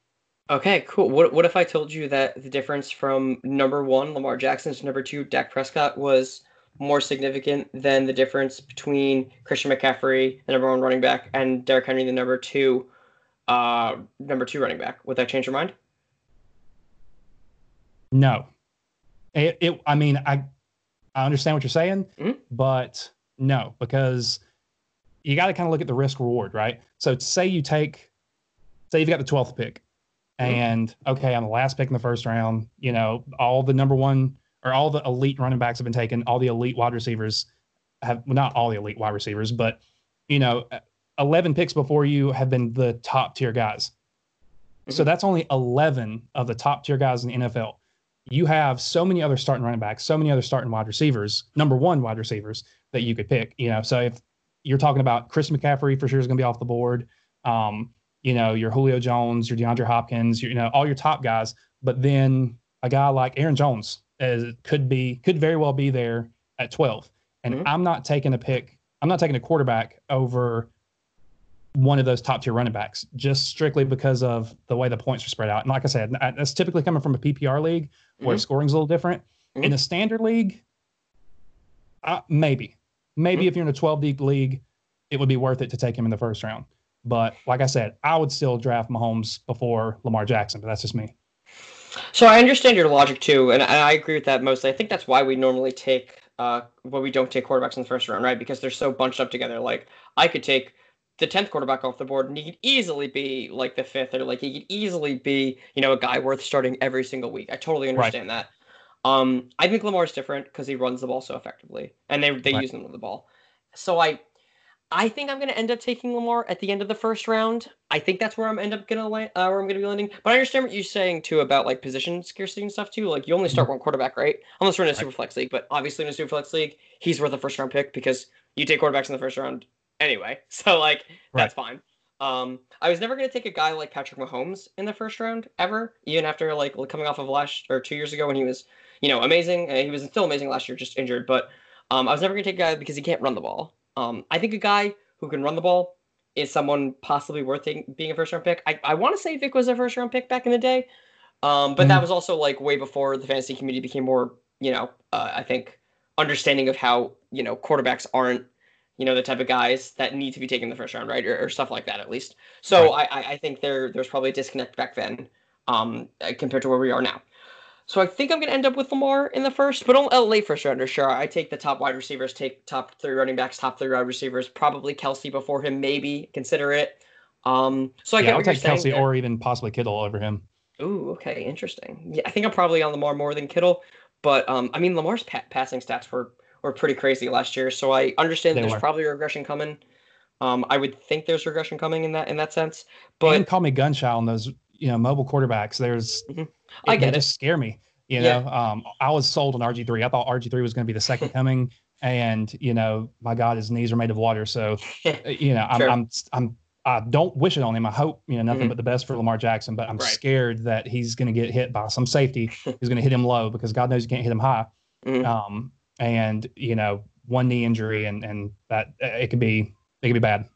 Okay, cool. What what if I told you that the difference from number one Lamar Jackson to number two Dak Prescott was more significant than the difference between Christian McCaffrey, the number one running back, and Derrick Henry, the number two, uh, number two running back? Would that change your mind? No. It, it I mean, I I understand what you're saying, mm-hmm. but no, because you got to kind of look at the risk reward, right? So say you take say you've got the 12th pick and okay, I'm the last pick in the first round. You know, all the number one or all the elite running backs have been taken. All the elite wide receivers have well, not all the elite wide receivers, but you know, 11 picks before you have been the top tier guys. Mm-hmm. So that's only 11 of the top tier guys in the NFL. You have so many other starting running backs, so many other starting wide receivers, number one wide receivers that you could pick. You know, so if you're talking about Chris McCaffrey for sure is going to be off the board. Um, you know, your Julio Jones, your DeAndre Hopkins, your, you know, all your top guys. But then a guy like Aaron Jones is, could be, could very well be there at 12. And mm-hmm. I'm not taking a pick. I'm not taking a quarterback over one of those top tier running backs just strictly because of the way the points are spread out. And like I said, that's typically coming from a PPR league where mm-hmm. scoring's a little different. Mm-hmm. In a standard league, uh, maybe, maybe mm-hmm. if you're in a 12 deep league, it would be worth it to take him in the first round. But like I said, I would still draft Mahomes before Lamar Jackson, but that's just me. So I understand your logic too, and I agree with that mostly. I think that's why we normally take uh, well, we don't take quarterbacks in the first round, right? Because they're so bunched up together. Like I could take the tenth quarterback off the board, and he could easily be like the fifth, or like he could easily be, you know, a guy worth starting every single week. I totally understand right. that. Um, I think Lamar's different because he runs the ball so effectively, and they they right. use him with the ball. So I I think I'm going to end up taking Lamar at the end of the first round. I think that's where I'm end up going to land, uh, where I'm going to be landing. But I understand what you're saying too about like position scarcity and stuff too. Like you only start mm-hmm. one quarterback, right? Unless we're in a super flex league. But obviously in a super flex league, he's worth a first round pick because you take quarterbacks in the first round anyway. So like that's right. fine. Um, I was never going to take a guy like Patrick Mahomes in the first round ever, even after like coming off of last or two years ago when he was, you know, amazing. he was still amazing last year, just injured. But um, I was never going to take a guy because he can't run the ball. Um, I think a guy who can run the ball is someone possibly worth being a first round pick. I, I want to say Vick was a first round pick back in the day, um, but mm-hmm. that was also like way before the fantasy community became more, you know, uh, I think understanding of how you know quarterbacks aren't, you know, the type of guys that need to be taken the first round, right, or, or stuff like that at least. So right. I I think there there's probably a disconnect back then, um, compared to where we are now. So I think I'm going to end up with Lamar in the first, but a late first rounder. Sure, I take the top wide receivers, take top three running backs, top three wide receivers, probably Kelce before him, maybe consider it. Um, so I yeah, I'll take Kelce or even possibly Kittle over him. Ooh, okay, interesting. Yeah, I think I'm probably on Lamar more than Kittle, but um, I mean Lamar's pa- passing stats were were pretty crazy last year, so I understand there's were. probably a regression coming. Um, I would think there's regression coming in that in that sense, but and call me gunshot on those you know mobile quarterbacks. There's mm-hmm. I get it. Just scare me. You know, um, I was sold on RG three. I thought RG three was going to be the second coming, and you know, my God, his knees are made of water. So, you know, I'm, sure. I'm, I'm, I don't wish it on him. I hope you know nothing mm-hmm. but the best for Lamar Jackson. But I'm right. scared that he's going to get hit by some safety. He's going to hit him low because God knows you can't hit him high. Mm-hmm. Um, and you know, one knee injury and and that uh, it could be it could be bad.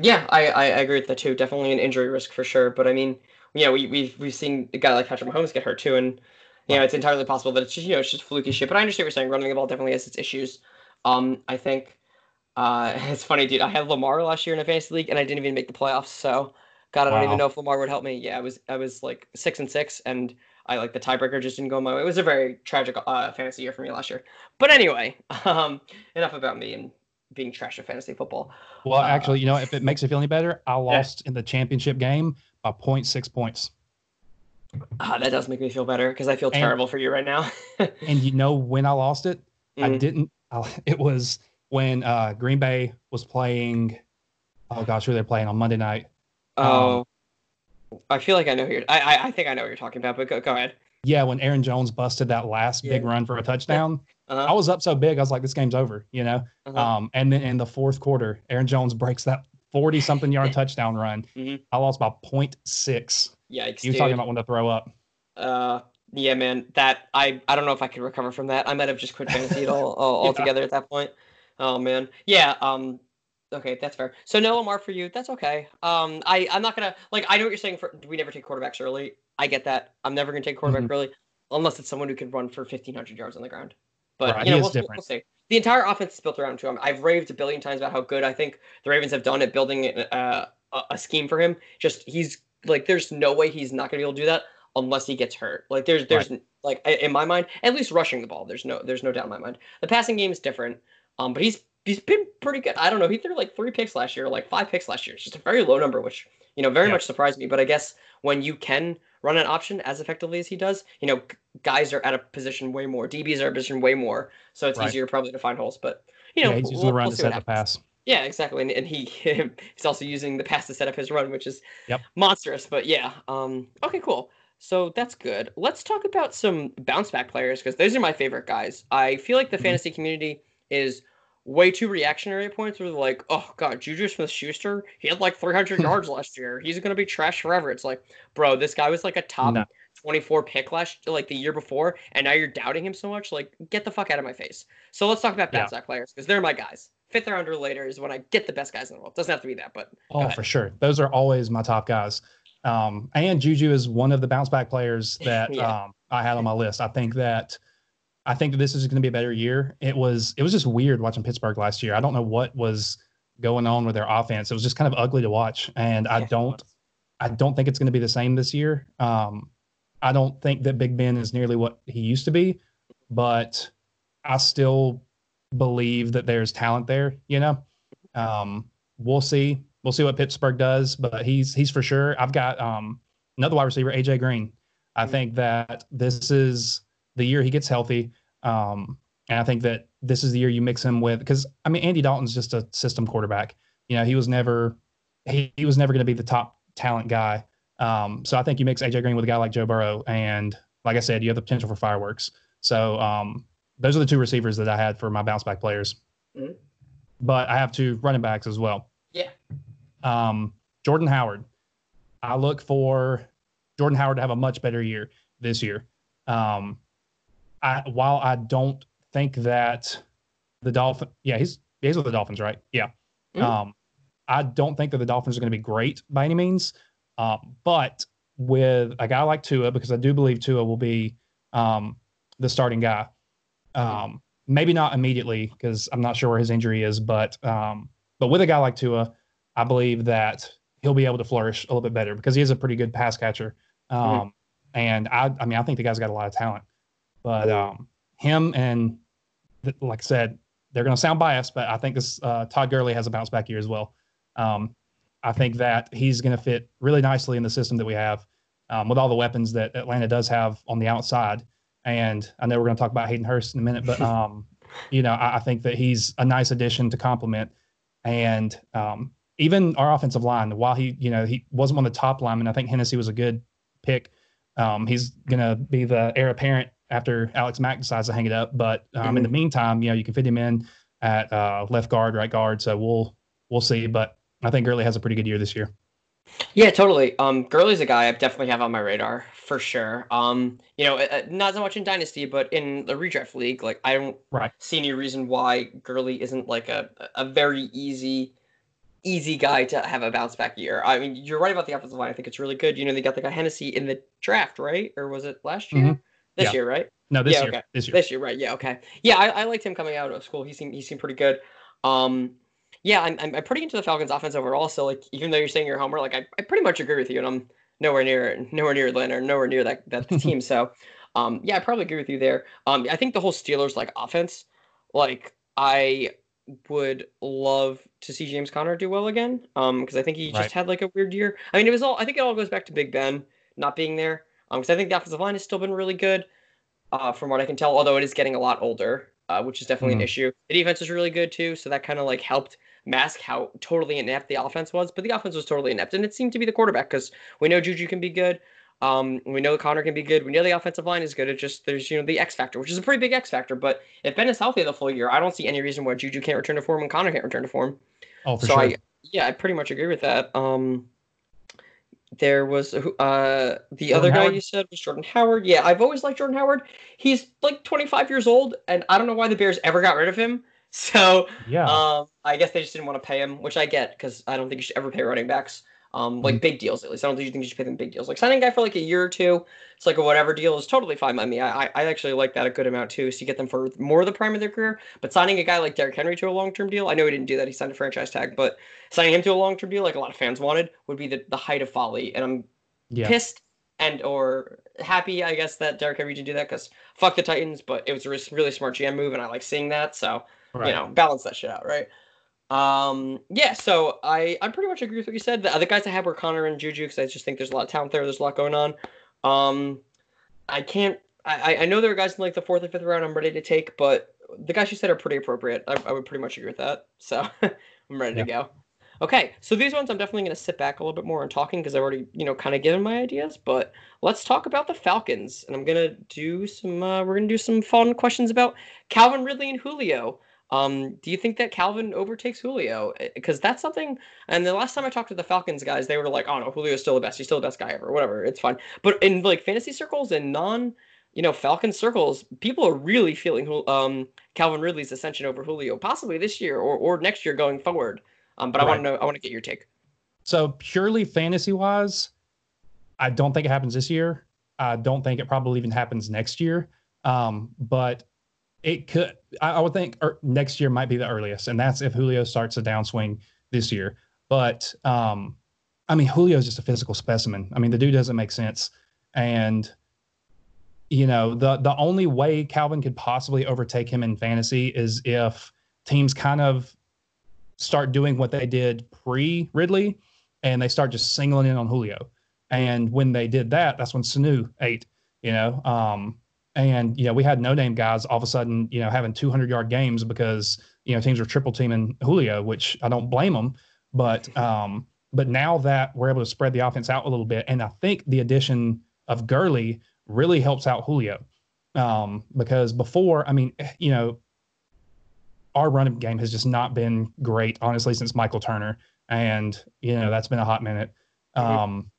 Yeah, I, I agree with that too. Definitely an injury risk for sure. But I mean, yeah, we we've we've seen a guy like Patrick Mahomes get hurt too, and you know, it's entirely possible that it's just you know it's just fluky shit. But I understand what you're saying. Running the ball definitely has its issues. Um, I think uh, it's funny, dude. I had Lamar last year in a fantasy league, and I didn't even make the playoffs. So, God, I don't even know if Lamar would help me. Yeah, I was I was like six and six, and I like the tiebreaker just didn't go my way. It was a very tragic uh, fantasy year for me last year. But anyway, um, enough about me and being trash at fantasy football. Well, uh, actually, you know, if it makes you feel any better, I lost yeah. in the championship game by 0.6 points. Ah, that does make me feel better because I feel and, terrible for you right now. and you know when I lost it? Mm-hmm. I didn't. I, it was when uh, Green Bay was playing. Oh gosh, who they're playing on Monday night? Oh, um, I feel like I know who you're. I, I, I think I know what you're talking about, but go go ahead. Yeah, when Aaron Jones busted that last yeah. big run for a touchdown, uh-huh. I was up so big, I was like, "This game's over," you know. Uh-huh. Um, and then in the fourth quarter, Aaron Jones breaks that forty-something yard touchdown run. Mm-hmm. I lost by 0.6. Yikes! You talking about when to throw up? Uh, yeah, man. That I I don't know if I could recover from that. I might have just quit fantasy it all, all yeah. altogether at that point. Oh man. Yeah. Um. Okay, that's fair. So no Lamar for you. That's okay. Um. I I'm not gonna like. I know what you're saying. For we never take quarterbacks early. I get that. I'm never gonna take quarterback mm-hmm. early unless it's someone who can run for 1500 yards on the ground. But right, you know, we'll, we'll, see. The entire offense is built around him. I've raved a billion times about how good I think the Ravens have done at building uh, a, a scheme for him. Just he's like there's no way he's not gonna be able to do that unless he gets hurt. Like there's there's right. like in my mind, at least rushing the ball. There's no there's no doubt in my mind. The passing game is different. Um, but he's he's been pretty good. I don't know. He threw like three picks last year, like five picks last year. It's just a very low number, which you know very yeah. much surprised me. But I guess when you can run an option as effectively as he does, you know, guys are at a position way more. DBs are a position way more, so it's right. easier probably to find holes. But you know, yeah, he's using we'll, the run we'll to set the pass. Yeah, exactly. And, and he he's also using the pass to set up his run, which is yep. monstrous. But yeah, um, okay, cool. So that's good. Let's talk about some bounce back players because those are my favorite guys. I feel like the mm-hmm. fantasy community is way too reactionary at points where they're like, oh god, Juju Smith Schuster, he had like 300 yards last year. He's gonna be trash forever. It's like, bro, this guy was like a top No. 24 pick last like the year before, and now you're doubting him so much. Like, get the fuck out of my face. So let's talk about Yeah. bounce back players because they're my guys. Fifth round or later is when I get the best guys in the world. Doesn't have to be that, but Oh, for sure. Those are always my top guys. Um, and Juju is one of the bounce back players that Yeah. um, I had on my list. I think that I think that this is going to be a better year. It was it was just weird watching Pittsburgh last year. I don't know what was going on with their offense. It was just kind of ugly to watch, and I Yeah, don't. I don't think it's going to be the same this year. Um, I don't think that Big Ben is nearly what he used to be, but I still believe that there's talent there. You know, um, we'll see. We'll see what Pittsburgh does, but he's he's for sure. I've got um, another wide receiver, AJ Green. I Mhm. think that this is the year he gets healthy, um, and I think that this is the year you mix him with because I mean Andy Dalton's just a system quarterback. You know, he was never he, he was never going to be the top talent guy. Um, so I think you mix AJ Green with a guy like Joe Burrow, and like I said, you have the potential for fireworks. So um, those are the two receivers that I had for my bounce back players. Mhm. But I have two running backs as well. Yeah. Um, Jordan Howard. I look for Jordan Howard to have a much better year this year. Um, I, while I don't think that the Dolphin, yeah, he's he's with the Dolphins, right? Yeah. Mhm. Um, I don't think that the Dolphins are going to be great by any means. Um, but with a guy like Tua, because I do believe Tua will be um, the starting guy. Um, maybe not immediately because I'm not sure where his injury is, but um, but with a guy like Tua, I believe that he'll be able to flourish a little bit better because he is a pretty good pass catcher. Um, Mhm. And I, I mean, I think the guy's got a lot of talent. But um, him and like I said, they're going to sound biased, but I think this uh, Todd Gurley has a bounce back year as well. Um, I think that he's going to fit really nicely in the system that we have um, with all the weapons that Atlanta does have on the outside. And I know we're going to talk about Hayden Hurst in a minute, but um, you know, I, I think that he's a nice addition to complement. And um, even our offensive line, while he, you know, he wasn't of the top linemen, I think Hennessy was a good pick. Um, he's going to be the heir apparent after Alex Mack decides to hang it up. But um, in the meantime, you know, you can fit him in at uh, left guard, right guard. So we'll we'll see. But I think Gurley has a pretty good year this year. Yeah, totally. Um, Gurley's a guy I definitely have on my radar for sure. Um, you know, uh, not so much in Dynasty, but in the redraft league, like I don't Right. see any reason why Gurley isn't like a a very easy, easy guy to have a bounce back year. I mean, you're right about the offensive line. I think it's really good. You know, they got the guy Hennessy in the draft, right? Or was it last year? Mhm. This Yeah. year, right? No, this Yeah, year. okay. This year. This year, right? Yeah, okay. Yeah, I, I liked him coming out of school. He seemed he seemed pretty good. Um, yeah, I'm, I'm I'm pretty into the Falcons' offense overall. So like, even though you're saying you're homer, like I, I pretty much agree with you, and I'm nowhere near nowhere near Atlanta, or nowhere near that that team. So, um, yeah, I probably agree with you there. Um, I think the whole Steelers like offense, like I would love to see James Conner do well again. Um, because I think he Right. just had like a weird year. I mean, it was all I think it all goes back to Big Ben not being there. Um, because I think the offensive line has still been really good uh, from what I can tell, although it is getting a lot older, uh, which is definitely an Mhm. issue. The defense is really good too, so that kind of like helped mask how totally inept the offense was. But the offense was totally inept, and it seemed to be the quarterback because we know Juju can be good. Um, we know Conner can be good. We know the offensive line is good. It just there's you know the X factor, which is a pretty big X factor. But if Ben is healthy the full year, I don't see any reason why Juju can't return to form and Conner can't return to form. Oh, for so sure. I yeah, I pretty much agree with that. Um, there was uh the Jordan other guy Howard? you said was Jordan Howard. Yeah, I've always liked Jordan Howard. He's like 25 years old, and I don't know why the Bears ever got rid of him. So yeah. um, I guess they just didn't want to pay him, which I get because I don't think you should ever pay running backs. Um, like big deals at least. I don't think you think you should pay them big deals. Like signing a guy for like a year or two, it's like a whatever deal is totally fine by me. I I I actually like that a good amount too. So you get them for more of the prime of their career. But signing a guy like Derrick Henry to a long term deal, I know he didn't do that. He signed a franchise tag, but signing him to a long term deal, like a lot of fans wanted, would be the, the height of folly. And I'm yeah. pissed and or happy, I guess, that Derrick Henry did do that because fuck the Titans. But it was a really smart GM move, and I like seeing that. So Right. you know, balance that shit out, right? Um, yeah, so I I pretty much agree with what you said. The other guys I had were Conner and Juju because I just think there's a lot of talent there. There's a lot going on. Um, I can't. I I- know there are guys in like the fourth or fifth round I'm ready to take, but the guys you said are pretty appropriate. I, I would pretty much agree with that. So I'm ready to go. Okay, so these ones I'm definitely going to sit back a little bit more and talking because I've already you know kind of given my ideas. But let's talk about the Falcons, and I'm gonna do some. Uh, we're gonna do some fun questions about Calvin Ridley and Julio. Um, do you think that Calvin overtakes Julio? Because that's something. And the last time I talked to the Falcons guys, they were like, "Oh no, Julio's still the best. He's still the best guy ever. Whatever, it's fine." But in like fantasy circles and non, you know, Falcon circles, people are really feeling um Calvin Ridley's ascension over Julio, possibly this year or or next year going forward. Um, but right. I want to know. I want to get your take. So purely fantasy wise, I don't think it happens this year. I don't think it probably even happens next year. Um, but it could. I, I would think er, next year might be the earliest, and that's if Julio starts a downswing this year. But um, I mean, Julio is just a physical specimen. I mean, the dude doesn't make sense, and you know the the only way Calvin could possibly overtake him in fantasy is if teams kind of start doing what they did pre Ridley, and they start just singling in on Julio. And when they did that, that's when Sanu ate. You know, um, and you know we had no name guys all of a sudden you know having 200 yard games because you know teams were triple teaming Julio, which I don't blame them. But um, but now that we're able to spread the offense out a little bit, and I think the addition of Gurley really helps out Julio um, because before, I mean, you know, our running game has just not been great, honestly, since Michael Turner, and you know that's been a hot minute. Mm-hmm. Um,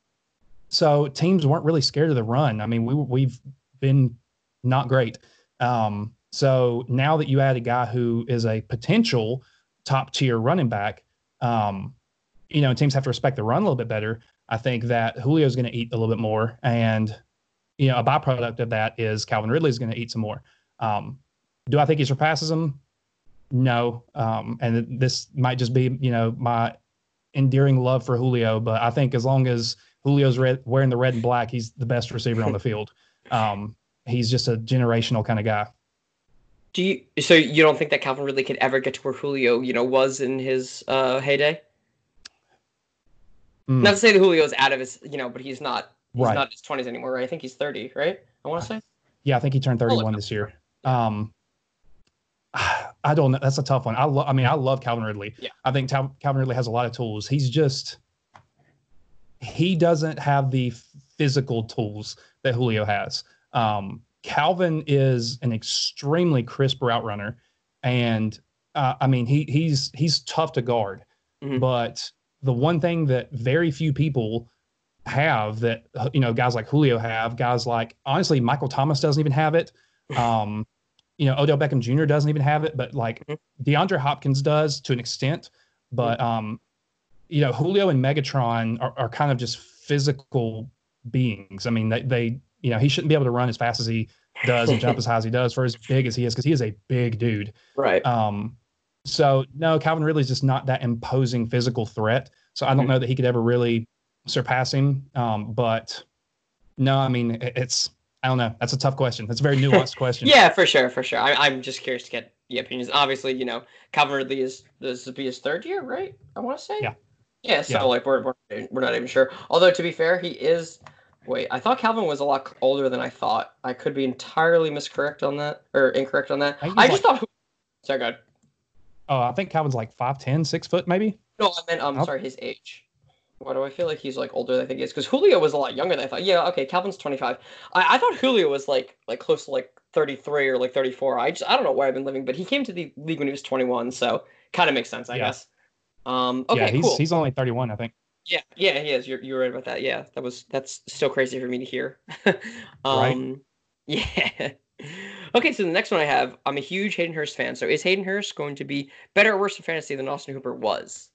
so teams weren't really scared of the run. I mean, we we've been not great. Um, so now that you add a guy who is a potential top tier running back, um, you know, teams have to respect the run a little bit better. I think that Julio is going to eat a little bit more, and you know, a byproduct of that is Calvin Ridley is going to eat some more. Um, do I think he surpasses him? No, um, and this might just be you know my endearing love for Julio, but I think as long as Julio's red, wearing the red and black, he's the best receiver on the field. Um, he's just a generational kind of guy. Do you so you don't think that Calvin Ridley could ever get to where Julio, you know, was in his uh, heyday? Mm. Not to say that Julio is out of his, you know, but he's not he's right. not in his twenties anymore, right? I think he's thirty, right? I want to say. Yeah, I think he turned thirty-one this year. Um, I don't know. That's a tough one. I love. I mean, I love Calvin Ridley. Yeah. I think Calvin Ridley has a lot of tools. He's just he doesn't have the physical tools that Julio has. Um, Calvin is an extremely crisp route runner, and uh, I mean he he's he's tough to guard. Mm-hmm. But the one thing that very few people have that you know guys like Julio have, guys like honestly Michael Thomas doesn't even have it. Um, you know Odell Beckham Jr. doesn't even have it, but like mm-hmm. DeAndre Hopkins does to an extent. But mm-hmm. um, you know Julio and Megatron are, are kind of just physical beings. I mean they they you know, he shouldn't be able to run as fast as he does and jump as high as he does for as big as he is because he is a big dude. Right. Um, so no, Calvin Ridley's just not that imposing physical threat. So I don't mm-hmm. know that he could ever really surpass him. Um, but no, I mean it's I don't know. That's a tough question. That's a very nuanced question. yeah, for sure, for sure. I, am just curious to get the opinions. Obviously, you know, Calvin Ridley is this will be his third year, right? I want to say. Yeah. Yeah. So yeah. like we're, we're we're not even sure. Although to be fair, he is Wait, I thought Calvin was a lot older than I thought. I could be entirely miscorrect on that or incorrect on that. I, I just like, thought. Sorry, God. Oh, I think Calvin's like 5'10", 6 foot maybe. No, I meant I'm oh. sorry, his age. Why do I feel like he's like older than I think he is? Because Julio was a lot younger than I thought. Yeah, okay, Calvin's 25. I, I thought Julio was like like close to like 33 or like 34. I just I don't know where I've been living, but he came to the league when he was 21, so kind of makes sense, I yeah. guess. Um, okay, yeah, he's cool. he's only 31, I think. Yeah, yeah, he is. You're you're right about that. Yeah, that was that's still crazy for me to hear. um, right. Yeah. Okay, so the next one I have, I'm a huge Hayden Hurst fan. So is Hayden Hurst going to be better or worse in fantasy than Austin Hooper was?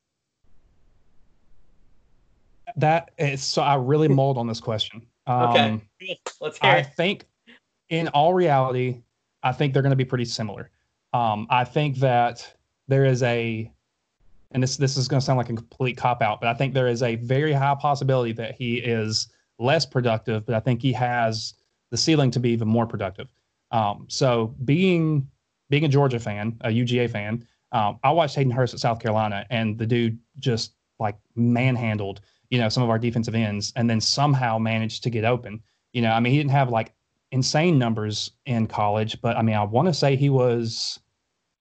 That is so. I really mulled on this question. Um, okay, let's hear. I think, in all reality, I think they're going to be pretty similar. Um, I think that there is a and this this is going to sound like a complete cop out, but I think there is a very high possibility that he is less productive, but I think he has the ceiling to be even more productive. Um, so being being a Georgia fan, a UGA fan, um, I watched Hayden Hurst at South Carolina, and the dude just like manhandled, you know, some of our defensive ends, and then somehow managed to get open. You know, I mean, he didn't have like insane numbers in college, but I mean, I want to say he was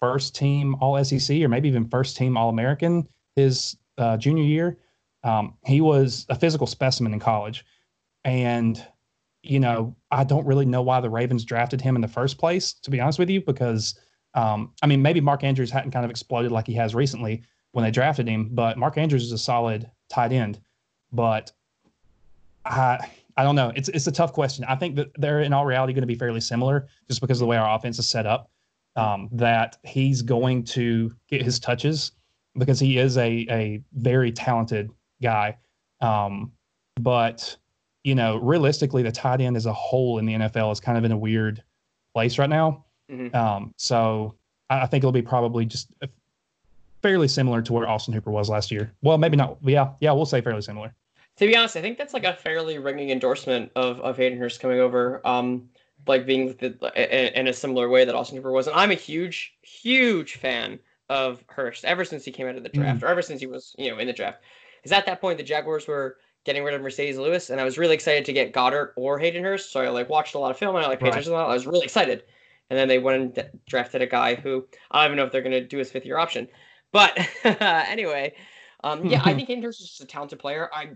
first team All SEC or maybe even first team All American his uh, junior year. Um, he was a physical specimen in college. And, you know, I don't really know why the Ravens drafted him in the first place, to be honest with you, because Um, I mean, maybe Mark Andrews hadn't kind of exploded like he has recently when they drafted him, but Mark Andrews is a solid tight end. But I I don't know. It's it's a tough question. I think that they're in all reality going to be fairly similar just because of the way our offense is set up. Um, that he's going to get his touches because he is a a very talented guy. Um, but you know, realistically, the tight end as a whole in the NFL is kind of in a weird place right now. Mm-hmm. Um, so I, I, think it'll be probably just fairly similar to where Austin Hooper was last year. Well, maybe not. Yeah, yeah, we'll say fairly similar. To be honest, I think that's like a fairly ringing endorsement of of Hayden Hurst coming over. Um, like being the, in a similar way that Austin Hooper was. And I'm a huge, huge fan of Hurst ever since he came out of the draft, mm-hmm. or ever since he was, you know, in the draft. Because at that point, the Jaguars were getting rid of Marcedes Lewis, and I was really excited to get Goedert or Hayden Hurst. So I like watched a lot of film and I like paid attention a lot. I was really excited. And then they went and drafted a guy who I don't even know if they're going to do his fifth year option. But anyway, um, yeah, I think Hayden Hurst is just a talented player. I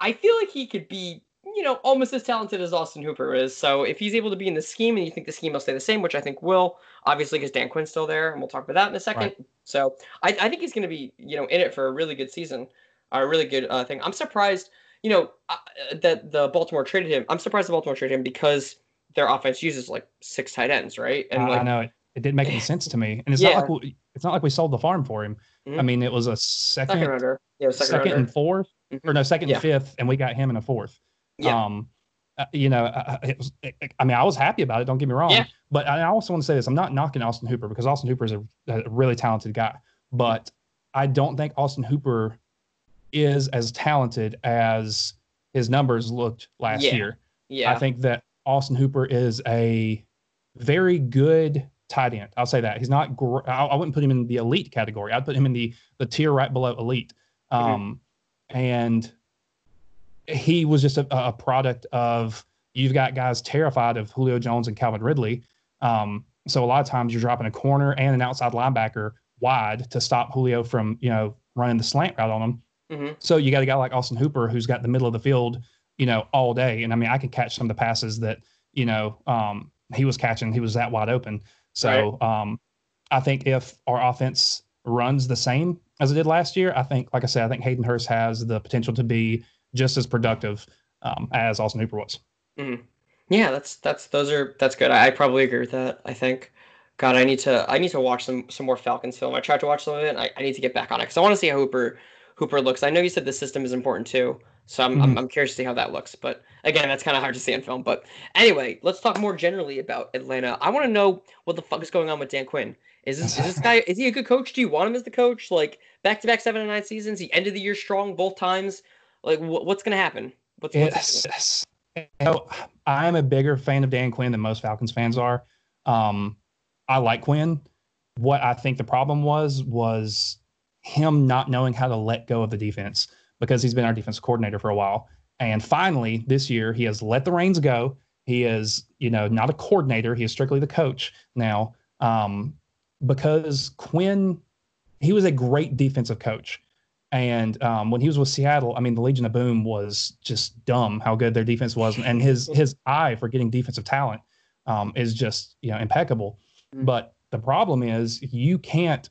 I feel like he could be you know, almost as talented as Austin Hooper is. So if he's able to be in the scheme and you think the scheme will stay the same, which I think will, obviously because Dan Quinn's still there, and we'll talk about that in a second. Right. So I, I think he's going to be, you know, in it for a really good season, a really good uh, thing. I'm surprised, you know, uh, that the Baltimore traded him. I'm surprised the Baltimore traded him because their offense uses like six tight ends, right? And like, I know it, it didn't make any sense to me, and it's yeah. not like we, it's not like we sold the farm for him. Mm-hmm. I mean, it was a second, second yeah, second, second and 4th mm-hmm. or no, second yeah. and fifth, and we got him in a fourth. Yeah. Um, uh, you know, uh, uh, it was. I mean, I was happy about it. Don't get me wrong. Yeah. But I also want to say this: I'm not knocking Austin Hooper because Austin Hooper is a, a really talented guy. But I don't think Austin Hooper is as talented as his numbers looked last yeah. year. Yeah. I think that Austin Hooper is a very good tight end. I'll say that he's not. Gr- I, I, wouldn't put him in the elite category. I'd put him in the the tier right below elite. Mm-hmm. Um, mm-hmm. and he was just a, a, product of you've got guys terrified of Julio Jones and Calvin Ridley. Um, so a lot of times you're dropping a corner and an outside linebacker wide to stop Julio from you know running the slant route on them. Mm-hmm. So you got a guy like Austin Hooper who's got the middle of the field, you know, all day. And I mean, I can catch some of the passes that you know um, he was catching. He was that wide open. So right. um, I think if our offense runs the same as it did last year, I think, like I said, I think Hayden Hurst has the potential to be just as productive um, as Austin Hooper was. Mm. Yeah, that's that's those are that's good. I, I, probably agree with that. I think, God, I need to I need to watch some some more Falcons film. I tried to watch some of it. I, I need to get back on it because I want to see how Hooper Hooper looks. I know you said the system is important too, so I'm mm-hmm. I'm, I'm curious to see how that looks. But again, that's kind of hard to see in film. But anyway, let's talk more generally about Atlanta. I want to know what the fuck is going on with Dan Quinn. Is this, is this guy is he a good coach? Do you want him as the coach? Like back to back seven and nine seasons, he ended the year strong both times. Like, wh- what's going to happen? What's, what's you know, I'm a bigger fan of Dan Quinn than most Falcons fans are. Um, I like Quinn. What I think the problem was was him not knowing how to let go of the defense because he's been our defense coordinator for a while. And finally, this year, he has let the reins go. He is, you know, not a coordinator. He is strictly the coach now. Um, because Quinn, he was a great defensive coach. And um, when he was with Seattle, I mean, the Legion of Boom was just dumb how good their defense was, and his his eye for getting defensive talent um, is just you know impeccable. Mm-hmm. But the problem is you can't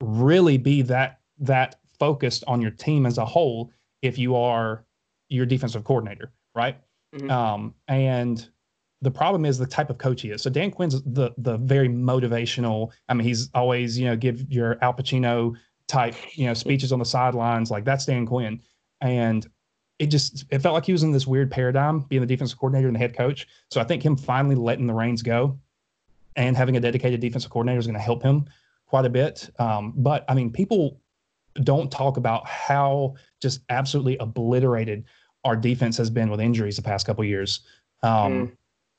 really be that that focused on your team as a whole if you are your defensive coordinator, right? Mm-hmm. Um, and the problem is the type of coach he is. So Dan Quinn's the the very motivational. I mean, he's always you know give your Al Pacino type, you know, speeches on the sidelines. Like that's Dan Quinn. And it just it felt like he was in this weird paradigm, being the defensive coordinator and the head coach. So I think him finally letting the reins go and having a dedicated defensive coordinator is going to help him quite a bit. Um, but I mean, people don't talk about how just absolutely obliterated our defense has been with injuries the past couple years. Um, mm.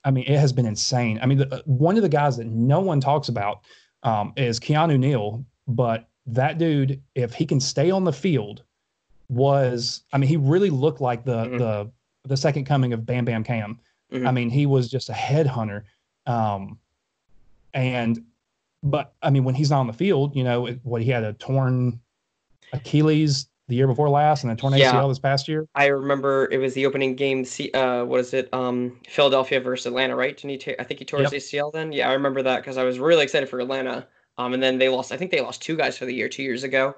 I mean, it has been insane. I mean, the, one of the guys that no one talks about um, is Keanu Neal, but that dude, if he can stay on the field, was I mean, he really looked like the mm-hmm. the the second coming of Bam Bam Kam. Mm-hmm. I mean, he was just a headhunter. Um, and but I mean, when he's not on the field, you know, what he had a torn Achilles the year before last and then torn Yeah. ACL this past year. I remember it was the opening game. Uh, what is it? Um, Philadelphia versus Atlanta, right? Didn't he? ta- I think he tore Yep. his ACL then. Yeah, I remember that because I was really excited for Atlanta. Um, and then they lost. I think they lost two guys for the year two years ago,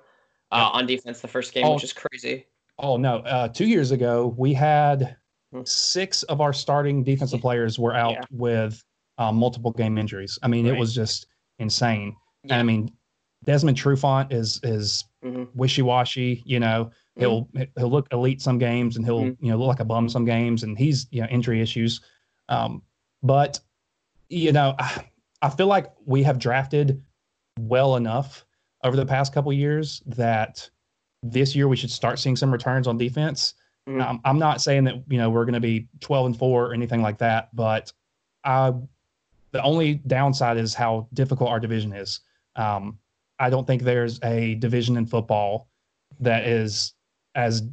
uh, on defense the first game, Oh. which is crazy. Oh no, uh, two years ago we had Hmm. six of our starting defensive players were out Yeah. with um, multiple game injuries. I mean, it was just insane. And I mean, Desmond Trufant is is Mhm. wishy washy. You know, he'll he'll look elite some games and he'll Mhm. you know look like a bum some games, and he's you know injury issues. Um, but you know, I, I feel like we have drafted well enough over the past couple years that this year we should start seeing some returns on defense. Mhm. Um, I'm not saying that you know we're going to be 12 and four or anything like that, but I, the only downside is how difficult our division is. Um, I don't think there's a division in football that is as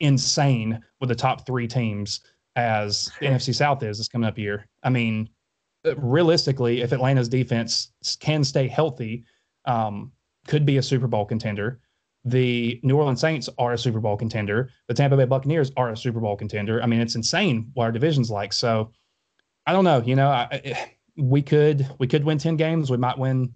insane with the top three teams as the NFC South is this coming up year. I mean, realistically, if Atlanta's defense can stay healthy, um, could be a Super Bowl contender. The New Orleans Saints are a Super Bowl contender. The Tampa Bay Buccaneers are a Super Bowl contender. I mean, it's insane what our division's like. So, I don't know. You know, I, we could we could win ten games. We might win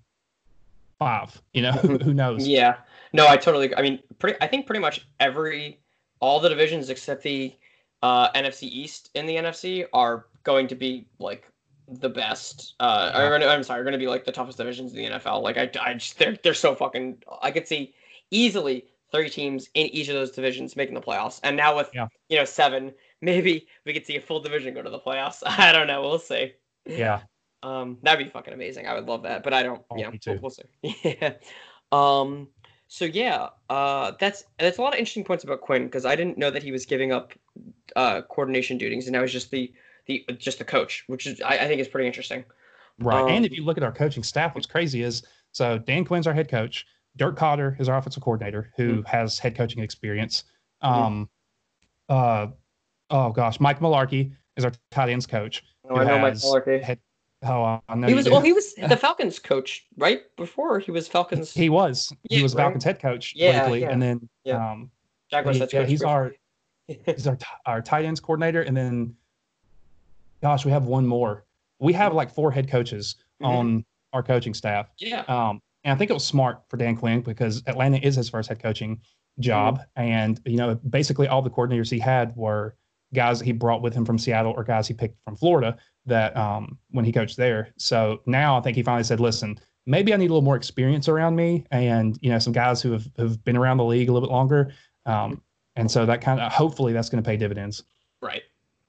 five. You know, who, who knows? Yeah. No, I totally. agree. I mean, pretty. I think pretty much every all the divisions except the uh, NFC East in the NFC are going to be like the best. Uh, gonna, I'm sorry, are going to be like the toughest divisions in the NFL. Like I, I just they're they're so fucking. I could see easily three teams in each of those divisions making the playoffs, and now with Yeah. you know seven, maybe we could see a full division go to the playoffs. I don't know. We'll see. Yeah. Um, that'd be fucking amazing. I would love that, but I don't. Oh, you know, we'll, we'll see. yeah. Um. So yeah. Uh. That's that's a lot of interesting points about Quinn because I didn't know that he was giving up, uh, coordination duties and now he's just the the just the coach, which is I, I think is pretty interesting. Right. Um, and if you look at our coaching staff, what's crazy is so Dan Quinn's our head coach. Dirk Koetter is our offensive coordinator who Mm-hmm. has head coaching experience. Um, uh, oh gosh, Mike Mularkey is our tight ends coach. Oh, I know Mike has Mularkey. head- oh, I know He was well. He was the Falcons coach right before he was Falcons. He was. Yeah, he was right. Falcons head coach Yeah, briefly, yeah. and then Yeah. um, Jaguars he- yeah, he's our he's our t- our tight ends coordinator, and then gosh, we have one more. We have like four head coaches Mhm. on our coaching staff. yeah. Um, and I think it was smart for Dan Quinn because Atlanta is his first head coaching job. And, you know, basically all the coordinators he had were guys that he brought with him from Seattle or guys he picked from Florida that um, when he coached there. So now I think he finally said, listen, maybe I need a little more experience around me and, you know, some guys who have, have been around the league a little bit longer. Um, and so that kind of, hopefully that's going to pay dividends. Right.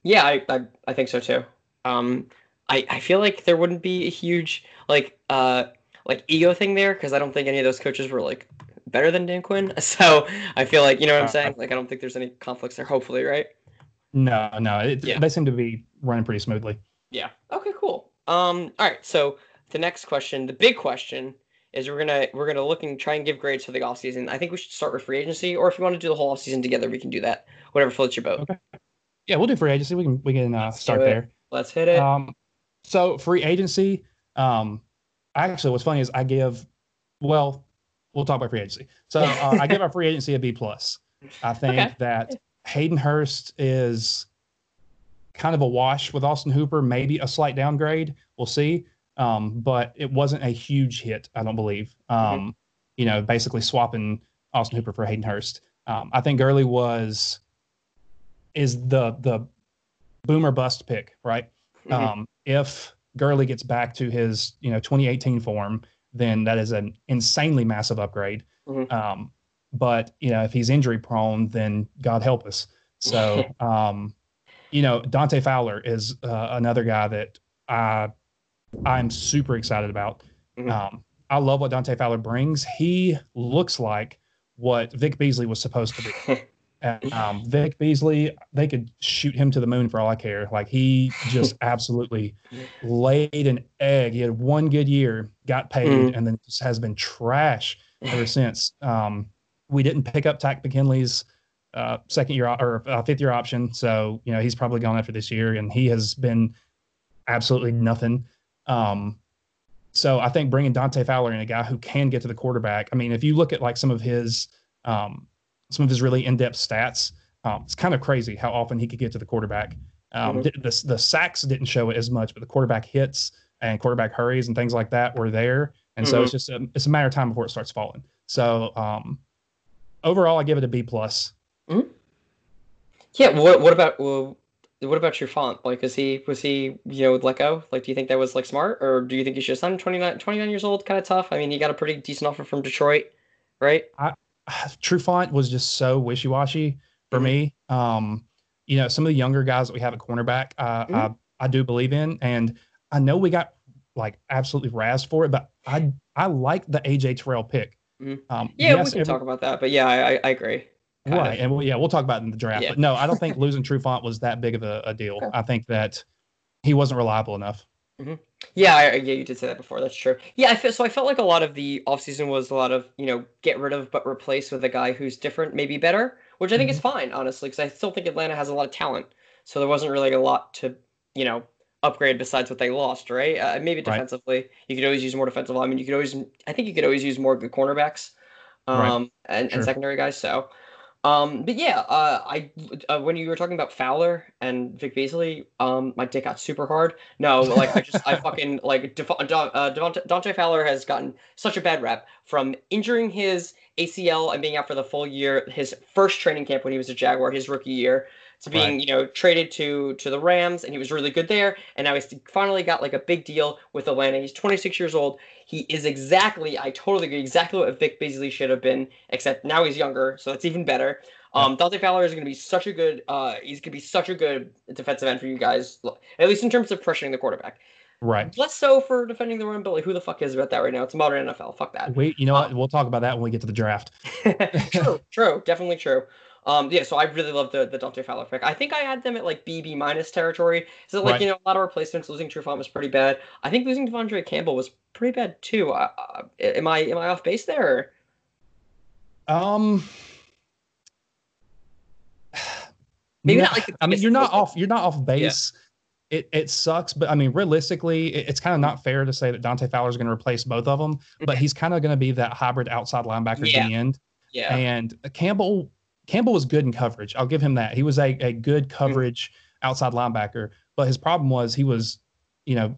Yeah, I, I I think so too. Um, I I feel like there wouldn't be a huge like uh like ego thing there because I don't think any of those coaches were like better than Dan Quinn. So I feel like you know what I'm Uh, saying. Like I don't think there's any conflicts there. Hopefully, right? No, no, it, Yeah. they seem to be running pretty smoothly. Yeah. Okay. Cool. Um. All right. So the next question, the big question, is we're gonna we're gonna look and try and give grades for the off season. I think we should start with free agency, or if you want to do the whole off season together, we can do that. Whatever floats your boat. Okay. Yeah, we'll do free agency. We can, we can uh, start there. Let's hit it. Um, so free agency. Um, actually, what's funny is I give. Well, we'll talk about free agency. So uh, I give our free agency a B plus. I think Okay. that Hayden Hurst is kind of a wash with Austin Hooper, maybe a slight downgrade. We'll see. Um, but it wasn't a huge hit, I don't believe. Um, You know, basically swapping Austin Hooper for Hayden Hurst. Um, I think Gurley was is the the boomer bust pick, right? Mhm. Um, if Gurley gets back to his, you know, 2018 form, then that is an insanely massive upgrade. Mhm. Um, but you know, if he's injury prone, then God help us. So, um, you know, Dante Fowler is uh, another guy that I I'm super excited about. Mhm. Um, I love what Dante Fowler brings. He looks like what Vic Beasley was supposed to be. And, um, Vic Beasley, they could shoot him to the moon for all I care. Like he just absolutely laid an egg. He had one good year, got paid, Mhm. and then just has been trash ever since. Um, we didn't pick up Takk McKinley's uh, second year or uh, fifth year option, so you know he's probably gone after this year, and he has been absolutely nothing. Um, so I think bringing Dante Fowler in, a guy who can get to the quarterback. I mean, if you look at like some of his um, some of his really in-depth stats. Um, it's kind of crazy how often he could get to the quarterback. Um, Mhm. the, the sacks didn't show it as much, but the quarterback hits and quarterback hurries and things like that were there. And so it's just a, it's a matter of time before it starts falling. So um, overall, I give it a B plus. Yeah. What What about well, what about your font? Like, is he was he you know let go? Like, do you think that was like smart, or do you think he should have signed 29, 29 years old? Kind of tough. I mean, he got a pretty decent offer from Detroit, right? Trufant was just so wishy washy for Mhm. me. Um, you know, some of the younger guys that we have at cornerback, uh, Mhm. I, I do believe in, and I know we got like absolutely razzed for it, but I I like the AJ Terrell pick. Mhm. Um, Yeah, yes, we can every- talk about that, but yeah, I I, agree. kind right, of. and we, yeah, we'll talk about it in the draft. Yeah. But no, I don't think losing Trufant was that big of a, a deal. Okay. I think that he wasn't reliable enough. Yeah, I, yeah, you did say that before. That's true. Yeah, I feel so. I felt like a lot of the offseason was a lot of you know get rid of but replace with a guy who's different, maybe better, which I think is fine, honestly, because I still think Atlanta has a lot of talent. So there wasn't really a lot to you know upgrade besides what they lost, right? Uh, maybe Right. defensively, you could always use more defensive linemen. You could always, I think, you could always use more good cornerbacks, Right. um, and, Sure. and secondary guys. So. Um, but yeah, uh, I uh, when you were talking about Fowler and Vic Beasley, um, my dick got super hard. No, like I just I fucking like Def- uh, Dante Fowler has gotten such a bad rep from injuring his ACL and being out for the full year, his first training camp when he was a Jaguar, his rookie year, to being Right. you know traded to to the Rams and he was really good there, and now he's finally got like a big deal with Atlanta. He's 26 years old. He is exactly I totally agree exactly what Vic Beasley should have been, except now he's younger, so that's even better. Um, Dante Fowler is going to be such a good. Uh, he's going to be such a good defensive end for you guys, at least in terms of pressuring the quarterback. Right. Less so for defending the run, but like, who the fuck is about that right now? It's modern NFL. Fuck that. Wait, you know what? We'll talk about that when we get to the draft. true, true, definitely true. Um, yeah, so I really love the the Dante Fowler pick. I think I had them at like BB minus territory. So like Right. you know a lot of replacements. Losing Trufant was pretty bad. I think losing De'Vondre Campbell was pretty bad too. Uh, uh, am I am I off base there? Or? Um, Maybe no, not like the I mean, you're not off. You're not off base. It it sucks, but I mean, realistically, it, it's kind of not fair to say that Dante Fowler is going to replace both of them. But Mhm. he's kind of going to be that hybrid outside linebacker Yeah. at the end. Yeah. And Campbell Campbell was good in coverage. I'll give him that. He was a, a good Mm-hmm. coverage outside linebacker, but his problem was he was, you know,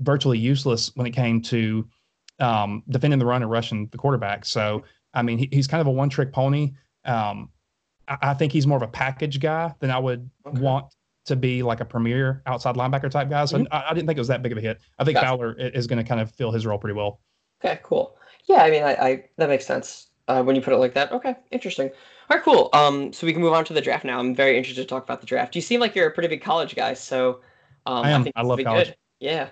virtually useless when it came to um, defending the run and rushing the quarterback. So I mean, he, he's kind of a one trick pony. Um, I, I think he's more of a package guy than I would Okay. want to be like a premier outside linebacker type guy. So Mhm. I, I didn't think it was that big of a hit. I think Gotcha. Fowler is going to kind of fill his role pretty well. Okay, cool. Yeah, I mean, I, I that makes sense uh, when you put it like that. Okay, interesting. All right, cool. Um, so we can move on to the draft now. I'm very interested to talk about the draft. You seem like you're a pretty big college guy, so um, I am. think I love college. Good. Yeah.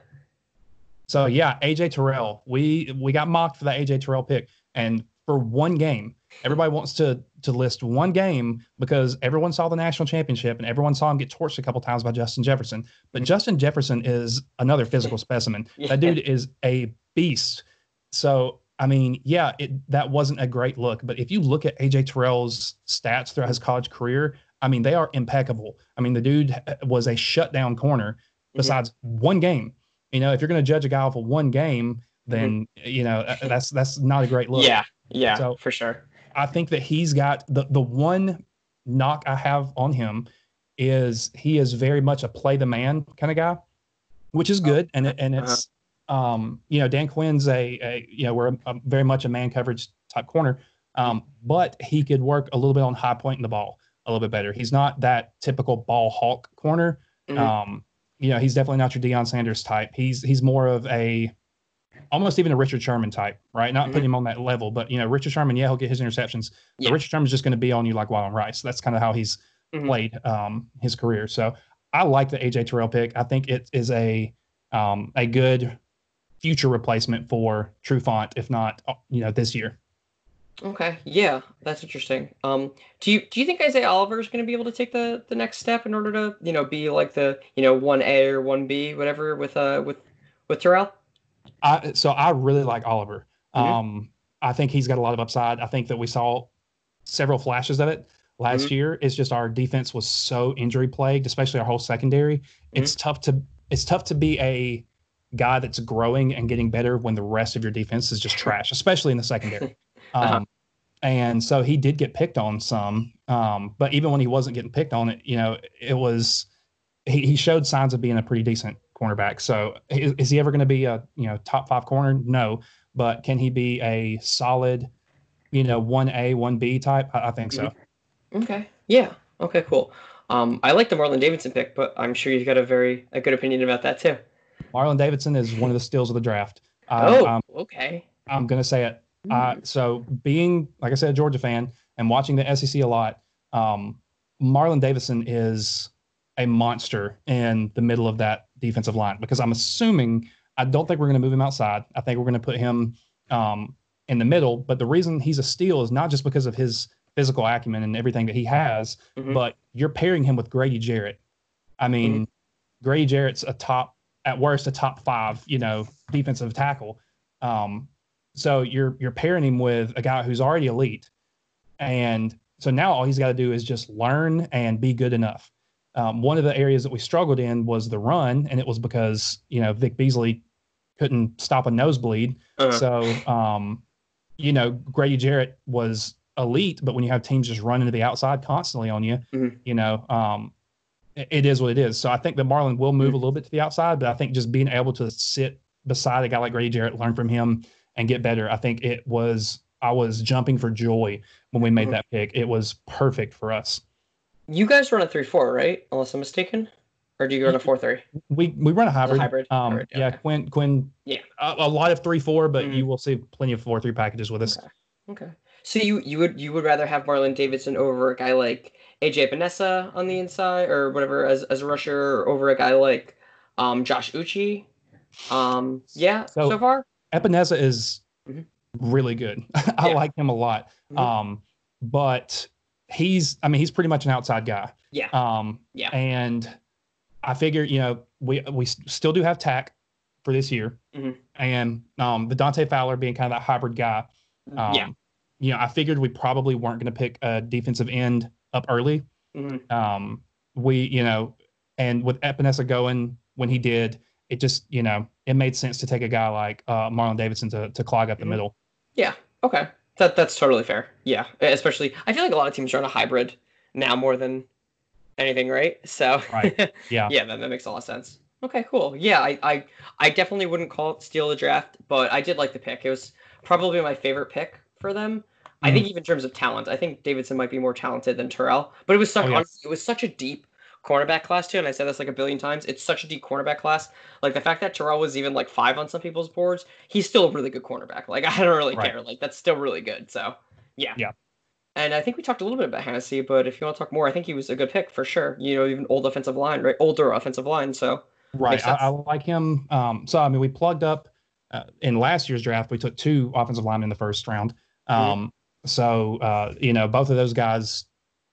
So yeah, AJ Terrell. We we got mocked for that AJ Terrell pick, and for one game, everybody wants to to list one game because everyone saw the national championship and everyone saw him get torched a couple times by Justin Jefferson. But Mhm. Justin Jefferson is another physical specimen. Yeah. That dude is a beast. So I mean, yeah, it that wasn't a great look, but if you look at AJ Terrell's stats throughout his college career, I mean, they are impeccable. I mean, the dude was a shutdown corner Mm-hmm. besides one game. You know, if you're going to judge a guy off of one game, then you know uh, that's that's not a great look. Mm-hmm. Yeah. Yeah. So- for sure. I think that he's got the the one knock I have on him is he is very much a play the man kind of guy, which is good, and it- and it's um you know Dan Quinn's a, a you know we're a, a very much a man coverage type corner, um but he could work a little bit on high point in the ball a little bit better. He's not that typical ball hawk corner. Mhm. Um, you know, he's definitely not your Deion Sanders type. He's he's more of a almost even a Richard Sherman type, right? Not Mhm. putting him on that level, but you know, Richard Sherman, yeah, he'll get his interceptions. But Richard Sherman's just going to be on you like wild on rice. That's kind of how he's Mhm. played um, his career. So I like the AJ Terrell pick. I think it is a um, a good future replacement for Trufant, if not uh, you know this year. Okay. Yeah, that's interesting. Um, do you do you think Isaiah Oliver is going to be able to take the the next step in order to you know be like the you know one A or one B whatever with uh with with Terrell? I so I really like Oliver. Mhm. Um, I think he's got a lot of upside. I think that we saw several flashes of it last year. It's just our defense was so injury plagued, especially our whole secondary. It's tough to it's tough to be a guy that's growing and getting better when the rest of your defense is just trash, especially in the secondary. Um, Uh-huh. and so he did get picked on some. Um, but even when he wasn't getting picked on, it you know it was he, he showed signs of being a pretty decent cornerback. So is, is he ever going to be a you know top five corner? No, but can he be a solid, you know, one A one B type? I, I think so. Mm-hmm. Okay. Yeah. Okay. Cool. Um, I like the Marlon Davidson pick, but I'm sure you've got a very a good opinion about that too. Marlon Davidson is one of the steals of the draft. oh, um, okay. I'm going to say it. Uh, mm. so being, like I said, a Georgia fan and watching the SEC a lot, um, Marlon Davidson is a monster in the middle of that defensive line because I'm assuming I don't think we're going to move him outside. I think we're going to put him um, in the middle. But the reason he's a steal is not just because of his physical acumen and everything that he has, mm-hmm. but you're pairing him with Grady Jarrett. I mean, mm-hmm. Grady Jarrett's a top, at worst, a top five, you know, defensive tackle. Um, so you're you're pairing him with a guy who's already elite, and so now all he's got to do is just learn and be good enough. Um, one of the areas that we struggled in was the run, and it was because you know Vic Beasley couldn't stop a nosebleed. Uh-huh. So um, you know Grady Jarrett was elite, but when you have teams just running to the outside constantly on you, mm-hmm. you know um, it, it is what it is. So I think that Marlon will move a little bit to the outside, but I think just being able to sit beside a guy like Grady Jarrett, learn from him, and get better. I think it was I was jumping for joy when we made mm-hmm. that pick. It was perfect for us. You guys run a three four, right? Unless I'm mistaken. Or do you run a four three? We we run a hybrid. A hybrid. Um, hybrid, yeah, Quinn Quinn. Yeah. A, a, lot of three four, but mm-hmm. you will see plenty of four three packages with us. Okay. okay. So you you would you would rather have Marlon Davidson over a guy like AJ Epenesa on the inside or whatever as as a rusher, over a guy like um Josh Uche. Um, yeah. So, so far, Epenesa is mm-hmm. really good. I yeah. like him a lot. Mm-hmm. Um, but he's, I mean, he's pretty much an outside guy. Yeah. Um, yeah. And I figure, you know, we we still do have Takk for this year, mm-hmm. and um, the Dante Fowler being kind of that hybrid guy. Mm-hmm. Um, yeah. You know, I figured we probably weren't going to pick a defensive end up early. Mm-hmm. Um, we, you know, and with Epenesa going when he did, it just you know it made sense to take a guy like uh, Marlon Davidson to to clog up the mm-hmm. middle. Yeah. Okay. That that's totally fair. Yeah. Especially, I feel like a lot of teams run a hybrid now more than anything, right? So. Right. Yeah. yeah. That, that makes a lot of sense. Okay. Cool. Yeah. I, I I definitely wouldn't call it steal the draft, but I did like the pick. It was probably my favorite pick for them. Mm-hmm. I think even in terms of talent, I think Davidson might be more talented than Terrell. But it was such oh, honestly, it was such a deep cornerback class too, and I said this like a billion times. It's such a deep cornerback class. Like the fact that Terrell was even like five on some people's boards, he's still a really good cornerback. Like I don't really right. care. Like that's still really good. So yeah. Yeah. And I think we talked a little bit about Hennessy, but if you want to talk more, I think he was a good pick for sure. You know, even old offensive line, right? Older offensive line. So right, I, I, like him. Um, so I mean, we plugged up uh, in last year's draft. We took two offensive linemen in the first round. Mm-hmm. Um, mm-hmm. So uh, you know, both of those guys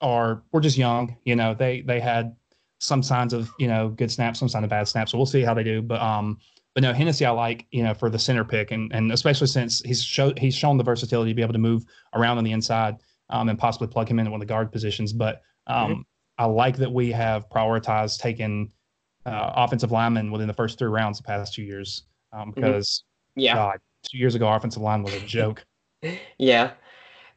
are we're just young. You know, they they had some signs of you know good snaps, some signs of bad snaps. So we'll see how they do. But um, but no, Hennessy I like you know for the center pick, and and especially since he's show he's shown the versatility to be able to move around on the inside, um, and possibly plug him into one of the guard positions. But um, mm-hmm. I like that we have prioritized taking uh, offensive linemen within the first three rounds the past two years, um, mm-hmm. because mm-hmm. yeah, God, two years ago offensive line was a joke. yeah.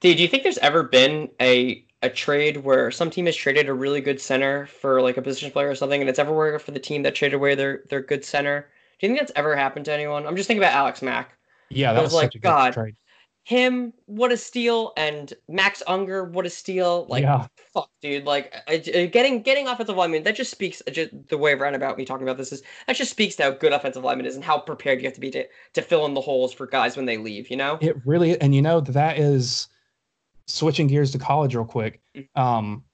Dude, do you think there's ever been a a trade where some team has traded a really good center for like a position player or something, and it's ever worked for the team that traded away their their good center. Do you think that's ever happened to anyone? I'm just thinking about Alex Mack. Yeah, that was, was like God. Trade. Him, what a steal, and Max Unger, what a steal! Like, yeah. fuck, dude. Like, getting getting offensive lineman that just speaks. Uh, just, the way around about me talking about this is that just speaks to how good offensive lineman is and how prepared you have to be to to fill in the holes for guys when they leave. You know, it really, and you know that is switching gears to college real quick. Um,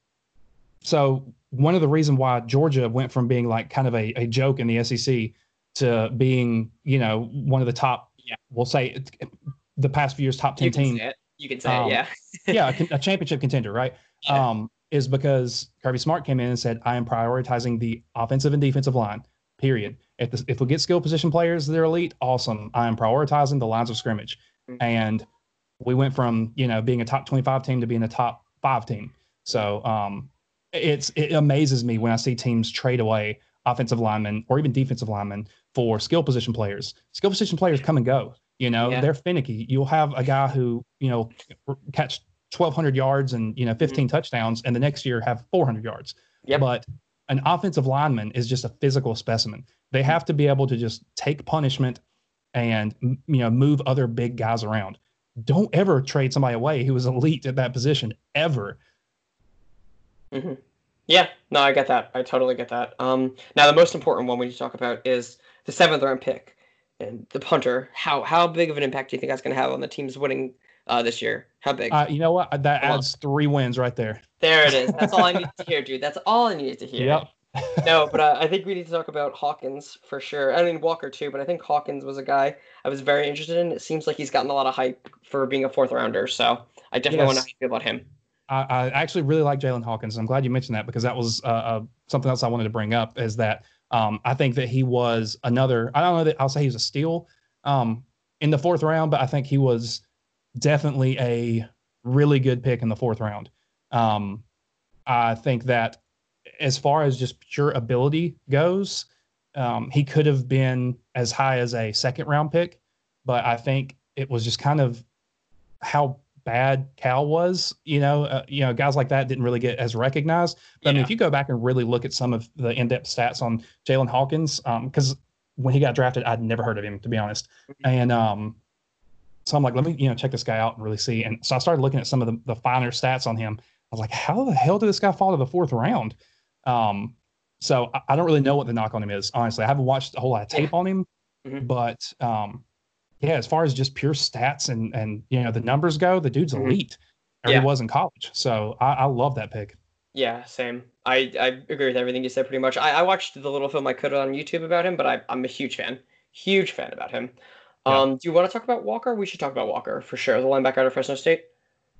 so one of the reason why Georgia went from being like kind of a, a joke in the SEC to being, you know, one of the top, yeah, we'll say the past few years top 10 team. You can say um, it, yeah. yeah, a, a, championship contender, right? Yeah. Um, is because Kirby Smart came in and said, I am prioritizing the offensive and defensive line, period. If, the, if we get skill position players they're elite, awesome. I am prioritizing the lines of scrimmage. Mm-hmm. And we went from you know being a top 25 team to being a top five team. So um, it's it amazes me when I see teams trade away offensive linemen or even defensive linemen for skill position players. Skill position players come and go. You know, yeah. they're finicky. You'll have a guy who, you know, catch 1,200 yards and you know 15 mm-hmm. touchdowns, and the next year have 400 yards. Yep. But an offensive lineman is just a physical specimen. They have to be able to just take punishment and you know move other big guys around. Don't ever trade somebody away who was elite at that position ever. Mm-hmm. Yeah, no, I get that. I totally get that. Um, now the most important one we need to talk about is the seventh round pick and the punter. How how big of an impact do you think that's going to have on the team's winning uh, this year? How big? Uh, you know what? That adds three wins right there. There it is. That's all I need to hear, dude. That's all I needed to hear. Yep. No, but uh, I think we need to talk about Hawkins for sure. I mean Walker too, but I think Hawkins was a guy I was very interested in. It seems like he's gotten a lot of hype for being a fourth rounder, so I definitely yes. want to feel about him. I, I actually really like Jalen Hawkins. I'm glad you mentioned that because that was uh, uh, something else I wanted to bring up. Is that um, I think that he was another. I don't know that I'll say he was a steal um, in the fourth round, but I think he was definitely a really good pick in the fourth round. Um, I think that as far as just pure ability goes, um, he could have been as high as a second round pick, but I think it was just kind of how bad Cal was. You know, uh, you know, guys like that didn't really get as recognized. But yeah. I mean, if you go back and really look at some of the in-depth stats on Jalen Hawkins, because um, when he got drafted, I'd never heard of him to be honest, mm-hmm. and um, so I'm like, let me you know check this guy out and really see. And so I started looking at some of the, the finer stats on him. I was like, how the hell did this guy fall to the fourth round? Um, so I, I don't really know what the knock on him is. Honestly, I haven't watched a whole lot of tape on him, mm-hmm. but um, yeah, as far as just pure stats and and you know the numbers go, the dude's mm-hmm. elite. Or yeah. he was in college. So I, I, love that pick. Yeah, same. I, I agree with everything you said pretty much. I, I watched the little film I could on YouTube about him, but I, I'm a huge fan. Huge fan about him. Yeah. Um, do you want to talk about Walker? We should talk about Walker for sure. The linebacker out of Fresno State.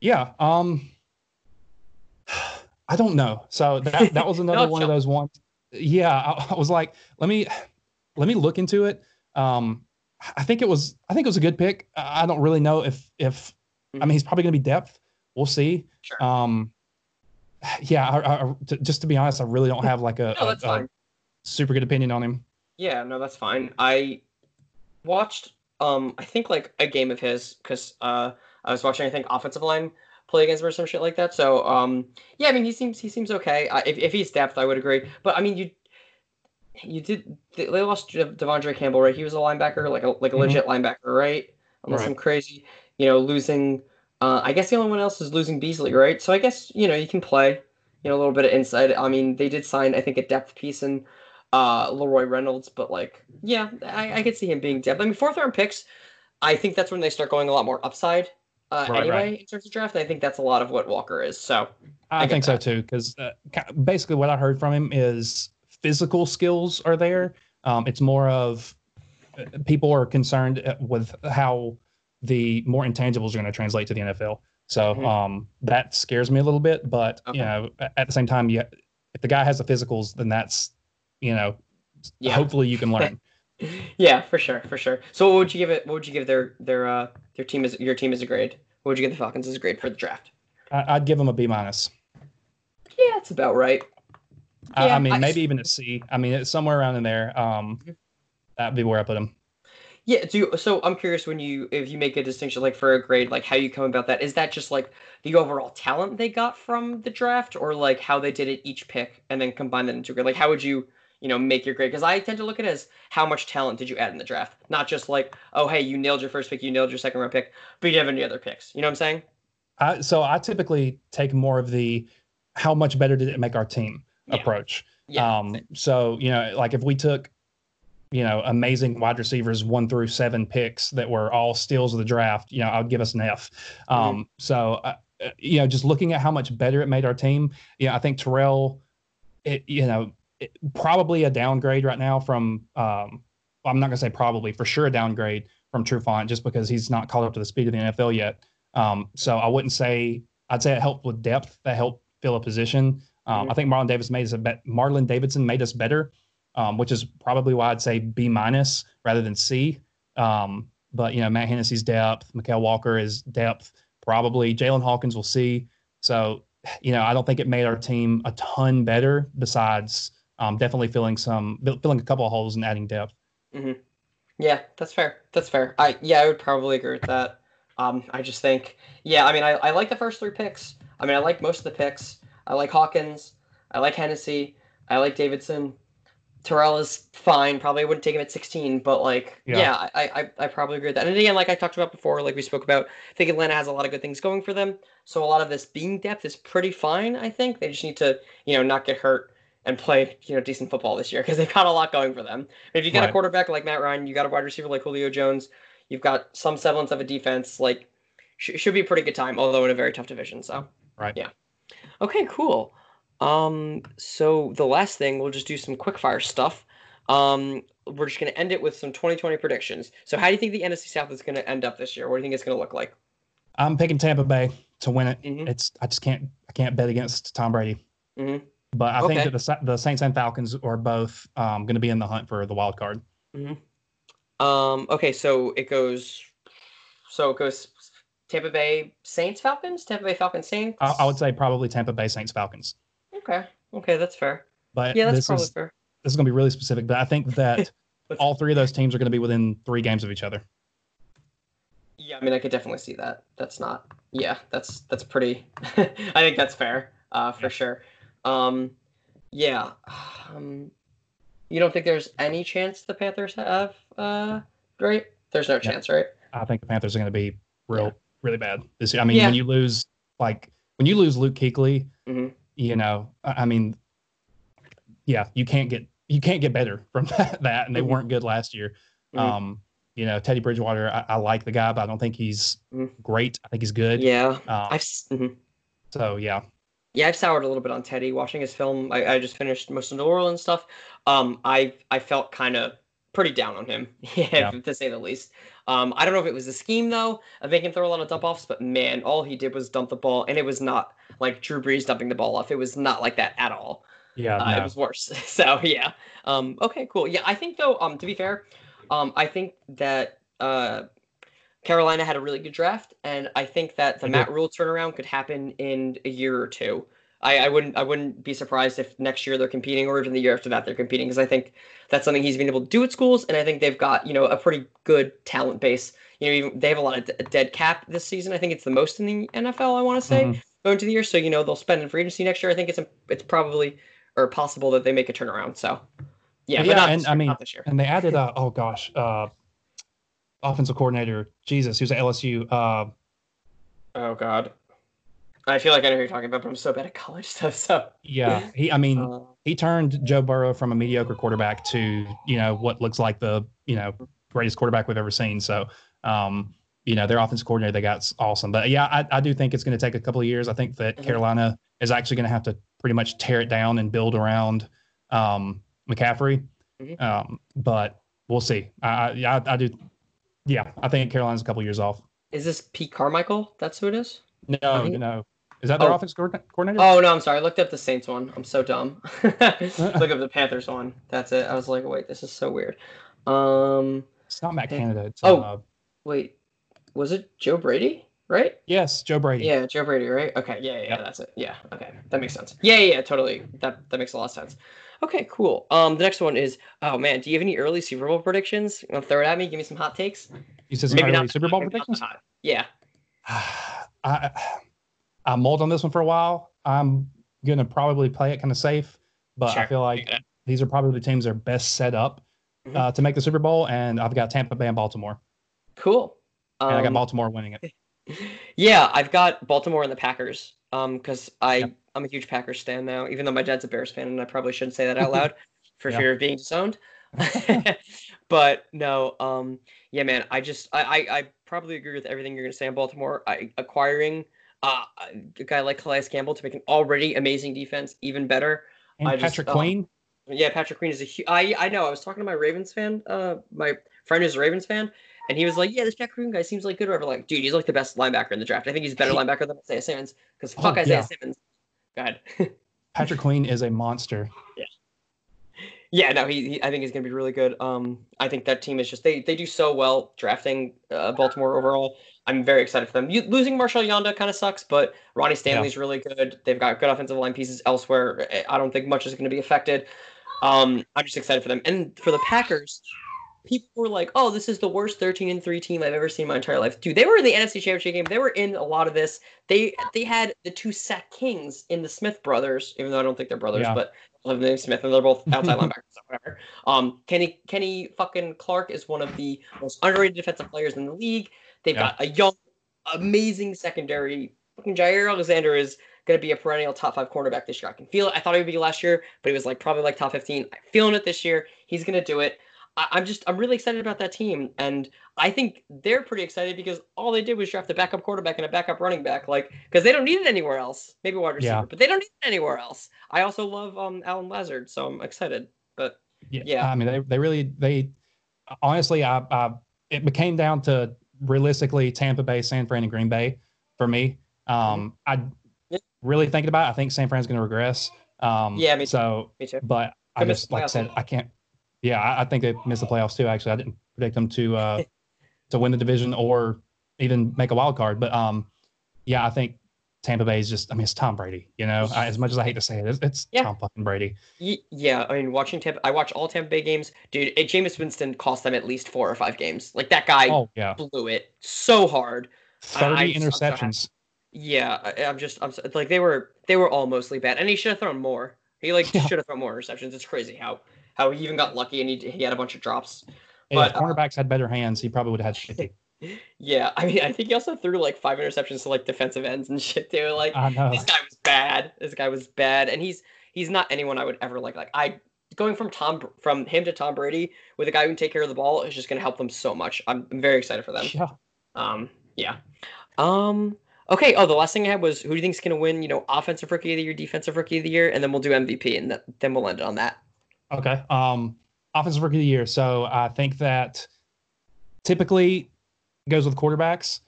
Yeah. Um, I don't know. So that that was another one of those ones. Yeah, I, I, was like, let me let me look into it. Um, I think it was I think it was a good pick. I don't really know if if mm-hmm. I mean he's probably going to be depth. We'll see. Sure. Um, yeah, I, I, just to be honest, I really don't have like a, no, a, a super good opinion on him. Yeah, no, that's fine. I watched um I think like a game of his because uh I was watching I think offensive line play against him or some shit like that. So um yeah, I mean he seems he seems okay. Uh, if if he's depth, I would agree. But I mean you you did they lost De'Vondre Campbell, right? He was a linebacker, like a like a mm-hmm. legit linebacker, right? Unless right. I'm crazy, you know, losing. Uh, I guess the only one else is losing Beasley, right? So I guess you know you can play, you know, a little bit of inside. I mean, they did sign, I think, a depth piece in uh, LaRoy Reynolds, but like, yeah, I, I could see him being depth. I mean, fourth round picks, I think that's when they start going a lot more upside. Uh, right, anyway, right. in terms of draft, I think that's a lot of what Walker is. So I, I think that. so too, because uh, basically what I heard from him is physical skills are there. Um, it's more of uh, people are concerned uh, with how the more intangibles are going to translate to the NFL. So mm-hmm. um, that scares me a little bit. But okay. you know, at the same time, you, if the guy has the physicals, then that's you know, yeah. hopefully you can learn. yeah, for sure, for sure. So what would you give it? What would you give their their uh their team as your team as a grade? What would you give the Falcons as a grade for the draft? I'd give them a B minus. Yeah, it's about right. I, I mean, I, maybe even a C. I mean, it's somewhere around in there. Um, that'd be where I put them. Yeah. Do so. I'm curious when you if you make a distinction like for a grade, like how you come about that. Is that just like the overall talent they got from the draft, or like how they did it each pick and then combine that into a grade? Like how would you you know make your grade? Because I tend to look at it as how much talent did you add in the draft, not just like oh hey you nailed your first pick, you nailed your second round pick, but you didn't have any other picks. You know what I'm saying? Uh, so I typically take more of the how much better did it make our team yeah. approach. Yeah. Um, so, you know, like if we took, you know, amazing wide receivers one through seven picks that were all steals of the draft, you know, I would give us an F. Mm-hmm. Um, mm-hmm. So, uh, uh, you know, just looking at how much better it made our team, yeah, I think Terrell, it, you know, it, probably a downgrade right now from, um, I'm not going to say probably, for sure a downgrade from Trufant just because he's not caught up to the speed of the NFL yet. Um, so I wouldn't say, I'd say it helped with depth that helped fill a position. Um, mm-hmm. I think Marlon Davis made us a bet. Marlon Davidson made us better, um, which is probably why I'd say B minus rather than C. Um, but you know, Matt Hennessy's depth, Mykal Walker is depth, probably Jalen Hawkins will see. So you know, I don't think it made our team a ton better. Besides, um, definitely filling some, filling a couple of holes and adding depth. Mm-hmm. Yeah, that's fair. That's fair. I yeah, I would probably agree with that. Um, I just think, yeah, I mean, I, I like the first three picks. I mean, I like most of the picks. I like Hawkins. I like Hennessy. I like Davidson. Terrell is fine. Probably wouldn't take him at 16, but like, yeah, Yeah. I, I, I probably agree with that. And again, like I talked about before, like we spoke about, I think Atlanta has a lot of good things going for them. So a lot of this being depth is pretty fine. I think they just need to, you know, not get hurt and play, you know, decent football this year because they've got a lot going for them. If you got a quarterback like Matt Ryan, you got a wide receiver like Julio Jones, you've got some semblance of a defense. Like, sh- should be a pretty good time, although in a very tough division. So. Right. Yeah. Okay, cool. Um, so the last thing, we'll just do some quick fire stuff. Um, we're just gonna end it with some 2020 predictions. So how do you think the NFC South is gonna end up this year? What do you think it's gonna look like? I'm picking Tampa Bay to win it. Mhm. It's I just can't I can't bet against Tom Brady. Mhm. But I Okay. think that the the Saints and Falcons are both um, going to be in the hunt for the wild card. Um, okay, so it goes, so it goes Tampa Bay Saints Falcons, Tampa Bay Falcons Saints. I, I would say probably Tampa Bay Saints Falcons. Okay, okay, that's fair. But Yeah, that's probably is fair. this is going to be really specific. But I think that all three of those teams are going to be within three games of each other. Yeah, I mean, I could definitely see that. That's not. Yeah, that's that's pretty. I think that's fair, uh, for Yeah. sure. Um, yeah. Um, you don't think there's any chance the Panthers have? Uh, right? There's no Yeah. chance, right? I think the Panthers are going to be real Yeah. really bad this year. I mean, Yeah. when you lose like when you lose Luke Kuechly, Mhm. you know, I I mean, yeah, you can't get you can't get better from that. that and they Mhm. weren't good last year. Mhm. Um, you know, Teddy Bridgewater, I, I like the guy, but I don't think he's Mhm. great. I think he's good. Yeah, Um, I've. mhm. so yeah, Yeah, I've soured a little bit on Teddy watching his film. I, I just finished most of New Orleans stuff. Um, I I felt kind of pretty down on him, yeah, Yeah. to say the least. Um, I don't know if it was the scheme though of making him throw a lot of dump offs, but man, all he did was dump the ball, and it was not like Drew Brees dumping the ball off. It was not like that at all. yeah, Uh, no. It was worse. So yeah. Um, okay, cool. Yeah, I think though. Um, to be fair, um, I think that uh, Carolina had a really good draft, and I think that the Matt did. Rhule turnaround could happen in a year or two. I, I wouldn't I wouldn't be surprised if next year they're competing, or even the year after that they're competing, because I think that's something he's been able to do at schools, and I think they've got you know a pretty good talent base. You know, even, they have a lot of d- dead cap this season. I think it's the most in the NFL. I want to say Mhm. going to the year. So you know they'll spend in free agency next year. I think it's it's probably or possible that they make a turnaround. So yeah, Yeah, not and this I mean- not this year. And they added, uh, oh gosh, uh, offensive coordinator, Jesus, he was at LSU. Uh, Oh God, I feel like I know who you're talking about, but I'm so bad at college stuff. So yeah, he, I mean, uh, he turned Joe Burrow from a mediocre quarterback to, you know, what looks like the, you know, greatest quarterback we've ever seen. So, um, you know, their offensive coordinator they got awesome. But yeah, I, I do think it's going to take a couple of years. I think that Mhm. Carolina is actually going to have to pretty much tear it down and build around um, McCaffrey. Mhm. Um, but we'll see. I, I, I, I do. Yeah, I think Carolina's a couple years off. is this Pete Carmichael? That's who it is. No, think- no. Is that their Oh. coordin- coordinator? Oh no, I'm sorry. I looked up the Saints one. I'm so dumb. Look up the Panthers one. That's it. I was like, wait, this is so weird. Um, It's not Matt Canada. It's, Oh. uh, wait, was it Joe Brady? Right? yes, Joe Brady. Yeah, Joe Brady, right? Okay, yeah, yeah, Yep. that's it. Yeah, okay, that makes sense. Yeah, yeah, yeah, totally. That that makes a lot of sense. Okay, cool. Um, the next one is, oh man, do you have any early Super Bowl predictions? You want to throw it at me? Give me some hot takes. You said some early Super Bowl predictions? hot. Yeah. I I mulled on this one for a while. I'm gonna probably play it kind of safe, but I feel like these are probably the teams that are best set up Mhm. uh, to make the Super Bowl, and I've got Tampa Bay and Baltimore, Cool. and I got Um, Baltimore winning it. Yeah, I've got Baltimore and the Packers. Um, because I Yep. I'm a huge Packers fan now, even though my dad's a Bears fan, and I probably shouldn't say that out loud for Yeah. fear of being disowned. but no, um, yeah, man, I just I, I I probably agree with everything you're gonna say on Baltimore. I acquiring uh, a guy like Calais Campbell to make an already amazing defense even better. And I just, Patrick um, Queen, Yeah, Patrick Queen is a huge. I I know. I was talking to my Ravens fan, uh, my friend who's a Ravens fan, and he was like, "Yeah, this Patrick Queen guy seems like good." Or Whatever. Like, dude, he's like the best linebacker in the draft. I think he's a better linebacker than Isaiah Simmons. Because Oh, fuck Isaiah yeah. Simmons. Go ahead. Patrick Queen is a monster. yeah, Yeah, no, he, he. I think he's gonna be really good. Um, I think that team is just they they do so well drafting uh, Baltimore overall. I'm very excited for them. You, losing Marshal Yanda kind of sucks, but Ronnie Stanley's really good. They've got good offensive line pieces elsewhere. I- I don't think much is going to be affected. Um, I'm just excited for them. And for the Packers, people were like, "Oh, this is the worst 13 and 3 team I've ever seen in my entire life." Dude, they were in the NFC Championship game. They were in a lot of this. They they had the two sack kings in the Smith brothers, even though I don't think they're brothers, Yeah. but live name Smith, and they're both outside linebackers. Whatever. Um, Kenny Kenny fucking Clark is one of the most underrated defensive players in the league. They've Yeah. got a young, amazing secondary. Fucking Jaire Alexander is going to be a perennial top five cornerback this year. I can feel it. I thought he would be last year, but he was like probably like top 15. I'm feeling it this year. He's going to do it. I, I'm just, I'm really excited about that team. And I think they're pretty excited because all they did was draft a backup quarterback and a backup running back. Like, because they don't need it anywhere else. Maybe wide receiver, Yeah. but they don't need it anywhere else. I also love um Allen Lazard, so I'm excited. But Yeah, Yeah. I mean, they, they really they honestly, I, I it became down to realistically Tampa Bay, San Fran, and Green Bay for me. Um, I Mm-hmm. Yeah. really thinking about. it, I think San Fran's going to regress. Um, Yeah, me too. So, me too. but I just like I said, I can't. Yeah, I, I think they missed the playoffs too. Actually, I didn't predict them to uh to win the division or even make a wild card. But um, yeah, I think Tampa Bay is just. I mean, it's Tom Brady. You know, I, as much as I hate to say it, it's, it's Yeah. Tom fucking Brady. Ye- Yeah, I mean, watching Tampa, I watch all Tampa Bay games, dude. It, Jameis Winston cost them at least four or five games. Like that guy Oh yeah, blew it so hard. Thirty I I'm so interceptions. Yeah, I, I'm just, I'm so, like they were, they were all mostly bad, and he should have thrown more. He like Yeah. should have thrown more interceptions. It's crazy how how he even got lucky and he he had a bunch of drops. Yeah, if But, uh, cornerbacks had better hands, he probably would have had 50. Yeah, I mean, I think he also threw like five interceptions to like defensive ends and shit too. Like this guy was bad. This guy was bad, and he's he's not anyone I would ever like. Like I going from Tom from him to Tom Brady with a guy who can take care of the ball is just going to help them so much. I'm, I'm very excited for them. Yeah. Um, yeah. Um. Okay. Oh, the last thing I had was who do you think's going to win? You know, offensive rookie of the year, defensive rookie of the year, and then we'll do MVP, and th- then we'll end it on that. Okay. Um, offensive rookie of the year. So I think that typically goes with quarterbacks,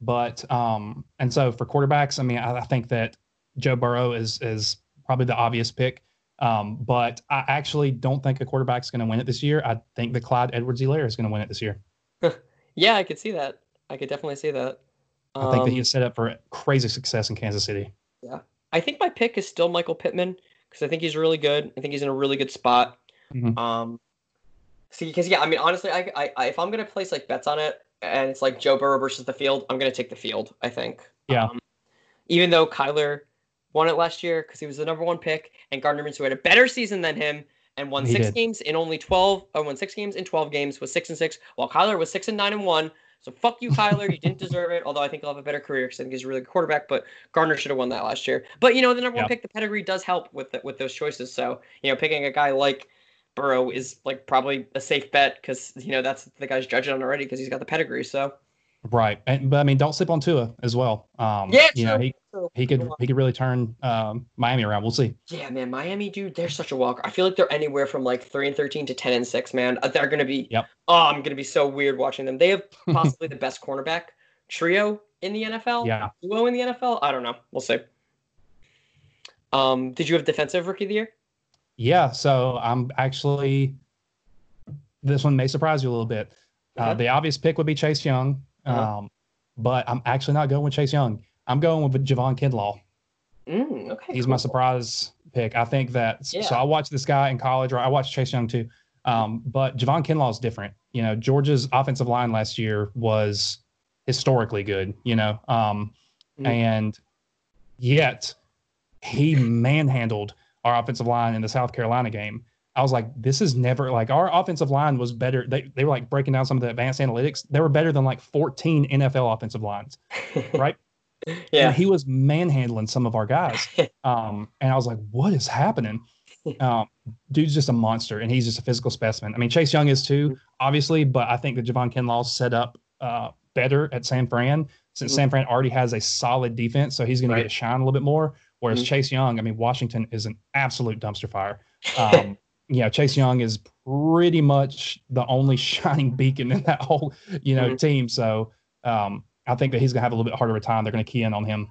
but um, and so for quarterbacks, I mean, I, I think that Joe Burrow is is probably the obvious pick. Um, but I actually don't think a quarterback's going to win it this year. I think that Clyde Edwards-Helaire is going to win it this year. Yeah, I could see that. I could definitely see that. I think that Um, he's set up for crazy success in Kansas City. Yeah. I think my pick is still Michael Pittman because I think he's really good. I think he's in a really good spot. Mhm. Um, see, because yeah, I mean, honestly, I, I, I, if I'm gonna place like bets on it, and it's like Joe Burrow versus the field, I'm gonna take the field. I think. Yeah. Um, even though Kyler won it last year because he was the number one pick, and Gardner Minshew had a better season than him and won He six did. games in only 12. Or won six games in 12 games, was six and six, while Kyler was six and nine and one. So fuck you, Kyler. You didn't deserve it. Although I think he'll have a better career because I think he's a really good quarterback. But Gardner should have won that last year. But you know, the number one Yeah. pick, the pedigree does help with the, with those choices. So you know, picking a guy like Burrow is like probably a safe bet because you know that's the guy's judging on already because he's got the pedigree. So Right. And, but I mean, don't slip on Tua as well. Um, Yeah, you know, he, he could he could really turn um, Miami around. We'll see. yeah, man, Miami dude, they're such a walker. I feel like they're anywhere from like three and thirteen to ten and six. Man, Uh, they're gonna be. Yep. Oh, I'm gonna be so weird watching them. They have possibly the best cornerback trio in the NFL. Yeah. Duo in the NFL. I don't know. We'll see. Um, did you have defensive rookie of the year? Yeah. So I'm actually this one may surprise you a little bit. Uh, Okay. the obvious pick would be Chase Young, Uh-huh. um, but I'm actually not going with Chase Young. I'm going with Javon Kinlaw. Mm, okay. He's my surprise pick. I think that so I watched this guy in college, or I watched Chase Young too. Um, but Javon Kinlaw is different. You know, Georgia's offensive line last year was historically good, you know. Um, Mhm. and yet he manhandled our offensive line in the South Carolina game. I was like, this is never like our offensive line was better. They, they were like breaking down some of the advanced analytics. They were better than like 14 NFL offensive lines, right? Yeah. And he was manhandling some of our guys. Um, and I was like, what is happening? Um, dude's just a monster and he's just a physical specimen. I mean, Chase Young is too, obviously, but I think that Javon Kinlaw's set up uh, better at San Fran since Mhm. San Fran already has a solid defense. So he's going Right. to get shine a little bit more. Whereas Mhm. Chase Young, I mean, Washington is an absolute dumpster fire. Um, you know, Chase Young is pretty much the only shining beacon in that whole, you know, Mhm. team. So um, I think that he's going to have a little bit harder of a time. They're going to key in on him.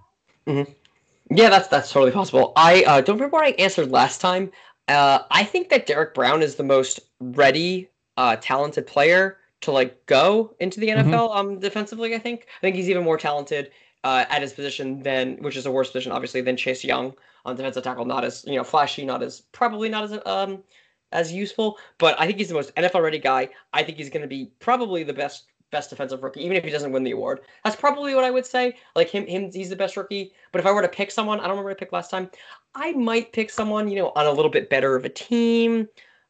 Yeah, that's that's totally possible. I uh, don't remember what I answered last time. Uh, I think that Derrick Brown is the most ready, uh, talented player to like go into the. NFL um, defensively. I think. I think he's even more talented uh, at his position than, which is a worse position, obviously, than Chase Young on defensive tackle. Not as you know flashy, not as probably not as um as useful, but I think he's the most NFL ready guy. I think he's going to be probably the best best defensive rookie, even if he doesn't win the award. That's probably what I would say. Like him, him, he's the best rookie. But if I were to pick someone, I don't remember what I picked last time. I might pick someone, you know, on a little bit better of a team.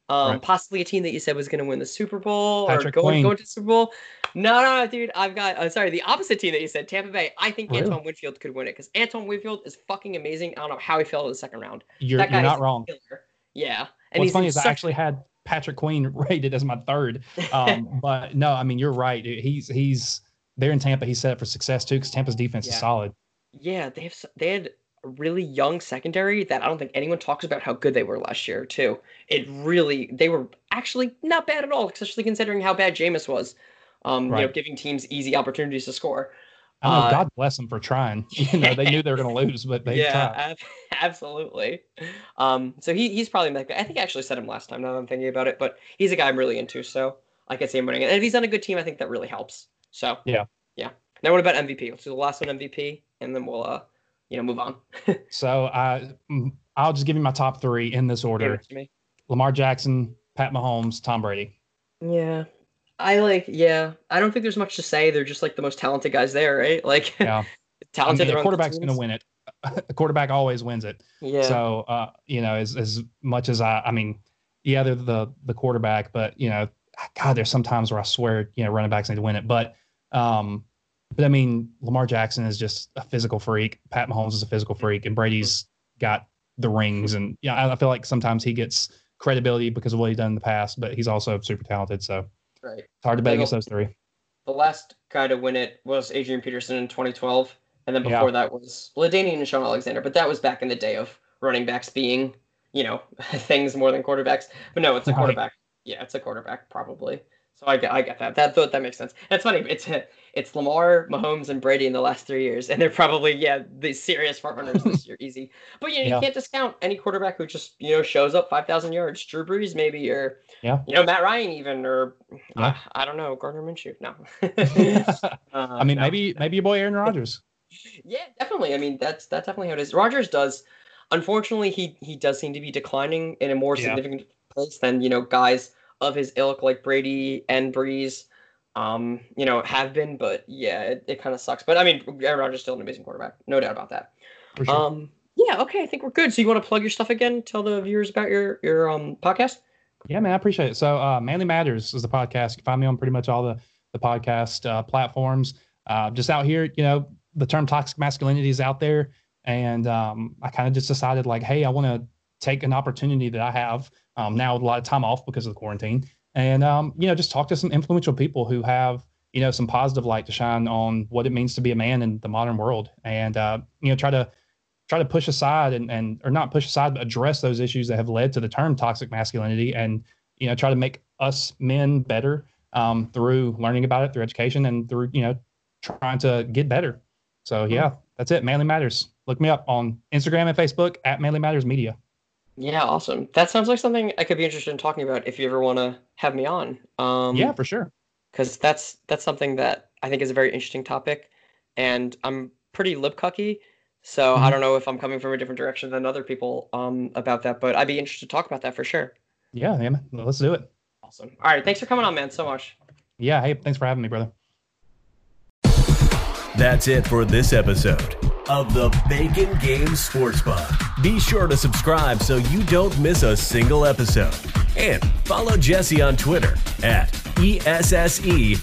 Um, right. possibly a team that you said was going to win the Super Bowl Patrick or go, go into Super Bowl. No, no, no, dude. I've got. Uh, sorry, the opposite team that you said, Tampa Bay. I think really? Antoine Winfield could win it because Antoine Winfield is fucking amazing. I don't know how he fell in the second round. You're, you're not wrong. Yeah, and What's funny is such... I actually had Patrick Queen rated as my third. Um, but no, I mean you're right. He's he's there in Tampa. He's set up for success too because Tampa's defense yeah. is solid. Yeah, they have they had a really young secondary that I don't think anyone talks about how good they were last year too. It really they were actually not bad at all, especially considering how bad Jameis was. Um, right. you know, giving teams easy opportunities to score. I know, uh, God bless them for trying. You know, they knew they were going to lose, but they yeah, ab- absolutely. Um, so he he's probably my guy. I think I actually said him last time. Now that I'm thinking about it, but he's a guy I'm really into, so I can see him winning it. And if he's on a good team, I think that really helps. So yeah, yeah. Now what about MVP? Let's do the last one MVP, and then we'll uh, you know, move on. so I I'll just give you my top three in this order: Lamar Jackson, Pat Mahomes, Tom Brady. Yeah, I like, yeah. I don't think there's much to say. They're just like the most talented guys there, right? Like, yeah, talented. I mean, the quarterback's going to win it. the quarterback always wins it. Yeah. So, uh, you know, as as much as I, I mean, yeah, they're the the quarterback, but you know, God, there's some times where I swear, you know, running backs need to win it. But, um, but I mean, Lamar Jackson is just a physical freak. Pat Mahomes is a physical freak, and Brady's got the rings, and yeah, I feel like sometimes he gets credibility because of what he's done in the past, but he's also super talented. So Right. It's hard to bet against those three. The last guy to win it was Adrian Peterson in 2012, and then before yeah. that was LaDainian and Shaun Alexander. But that was back in the day of running backs being, you know, things more than quarterbacks. But no, it's a quarterback. Yeah, it's a quarterback probably. So I get, I get that. That that makes sense. That's funny. It's it's Lamar, Mahomes, and Brady in the last three years, and they're probably yeah the serious front runners this year, easy. But you, know, yeah. you can't discount any quarterback who just you know shows up five thousand yards. Drew Brees maybe, or yeah, you know Matt Ryan even, or yeah. uh, I don't know Gardner Minshew. No, uh, I mean no. maybe maybe your boy Aaron Rodgers. yeah, definitely. I mean that's that's definitely how it is. Rodgers does. Unfortunately, he he does seem to be declining in a more yeah. significant place than you know guys of his ilk like Brady and Brees, um, you know, have been. But yeah, it, it kind of sucks. But I mean, Aaron Rodgers is still an amazing quarterback, no doubt about that. Sure. Um, yeah, okay, I think we're good. So you want to plug your stuff again? Tell the viewers about your your um podcast. Yeah, man, I appreciate it. So, uh, Manly Matters is the podcast. You can find me on pretty much all the the podcast uh, platforms. Uh, just out here, you know, the term toxic masculinity is out there, and um, I kind of just decided like, hey, I want to take an opportunity that I have um, now with a lot of time off because of the quarantine, and um, you know, just talk to some influential people who have you know some positive light to shine on what it means to be a man in the modern world, and uh, you know, try to try to push aside and and or not push aside, but address those issues that have led to the term toxic masculinity, and you know, try to make us men better um, through learning about it, through education, and through you know, trying to get better. So yeah, that's it. Manly Matters. Look me up on Instagram and Facebook at Manly Matters Media. Yeah, awesome. That sounds like something I could be interested in talking about if you ever want to have me on. Um, yeah, for sure. Because that's that's something that I think is a very interesting topic, and I'm pretty lip cucky, so mm-hmm. I don't know if I'm coming from a different direction than other people um, about that. But I'd be interested to talk about that for sure. Yeah, man. Let's do it. Awesome. All right. Thanks for coming on, man. So much. Yeah. Hey, thanks for having me, brother. That's it for this episode of the Bacon Game Sportsbook. Be sure to subscribe so you don't miss a single episode. And follow Jesse on Twitter at ESSEJTHESL.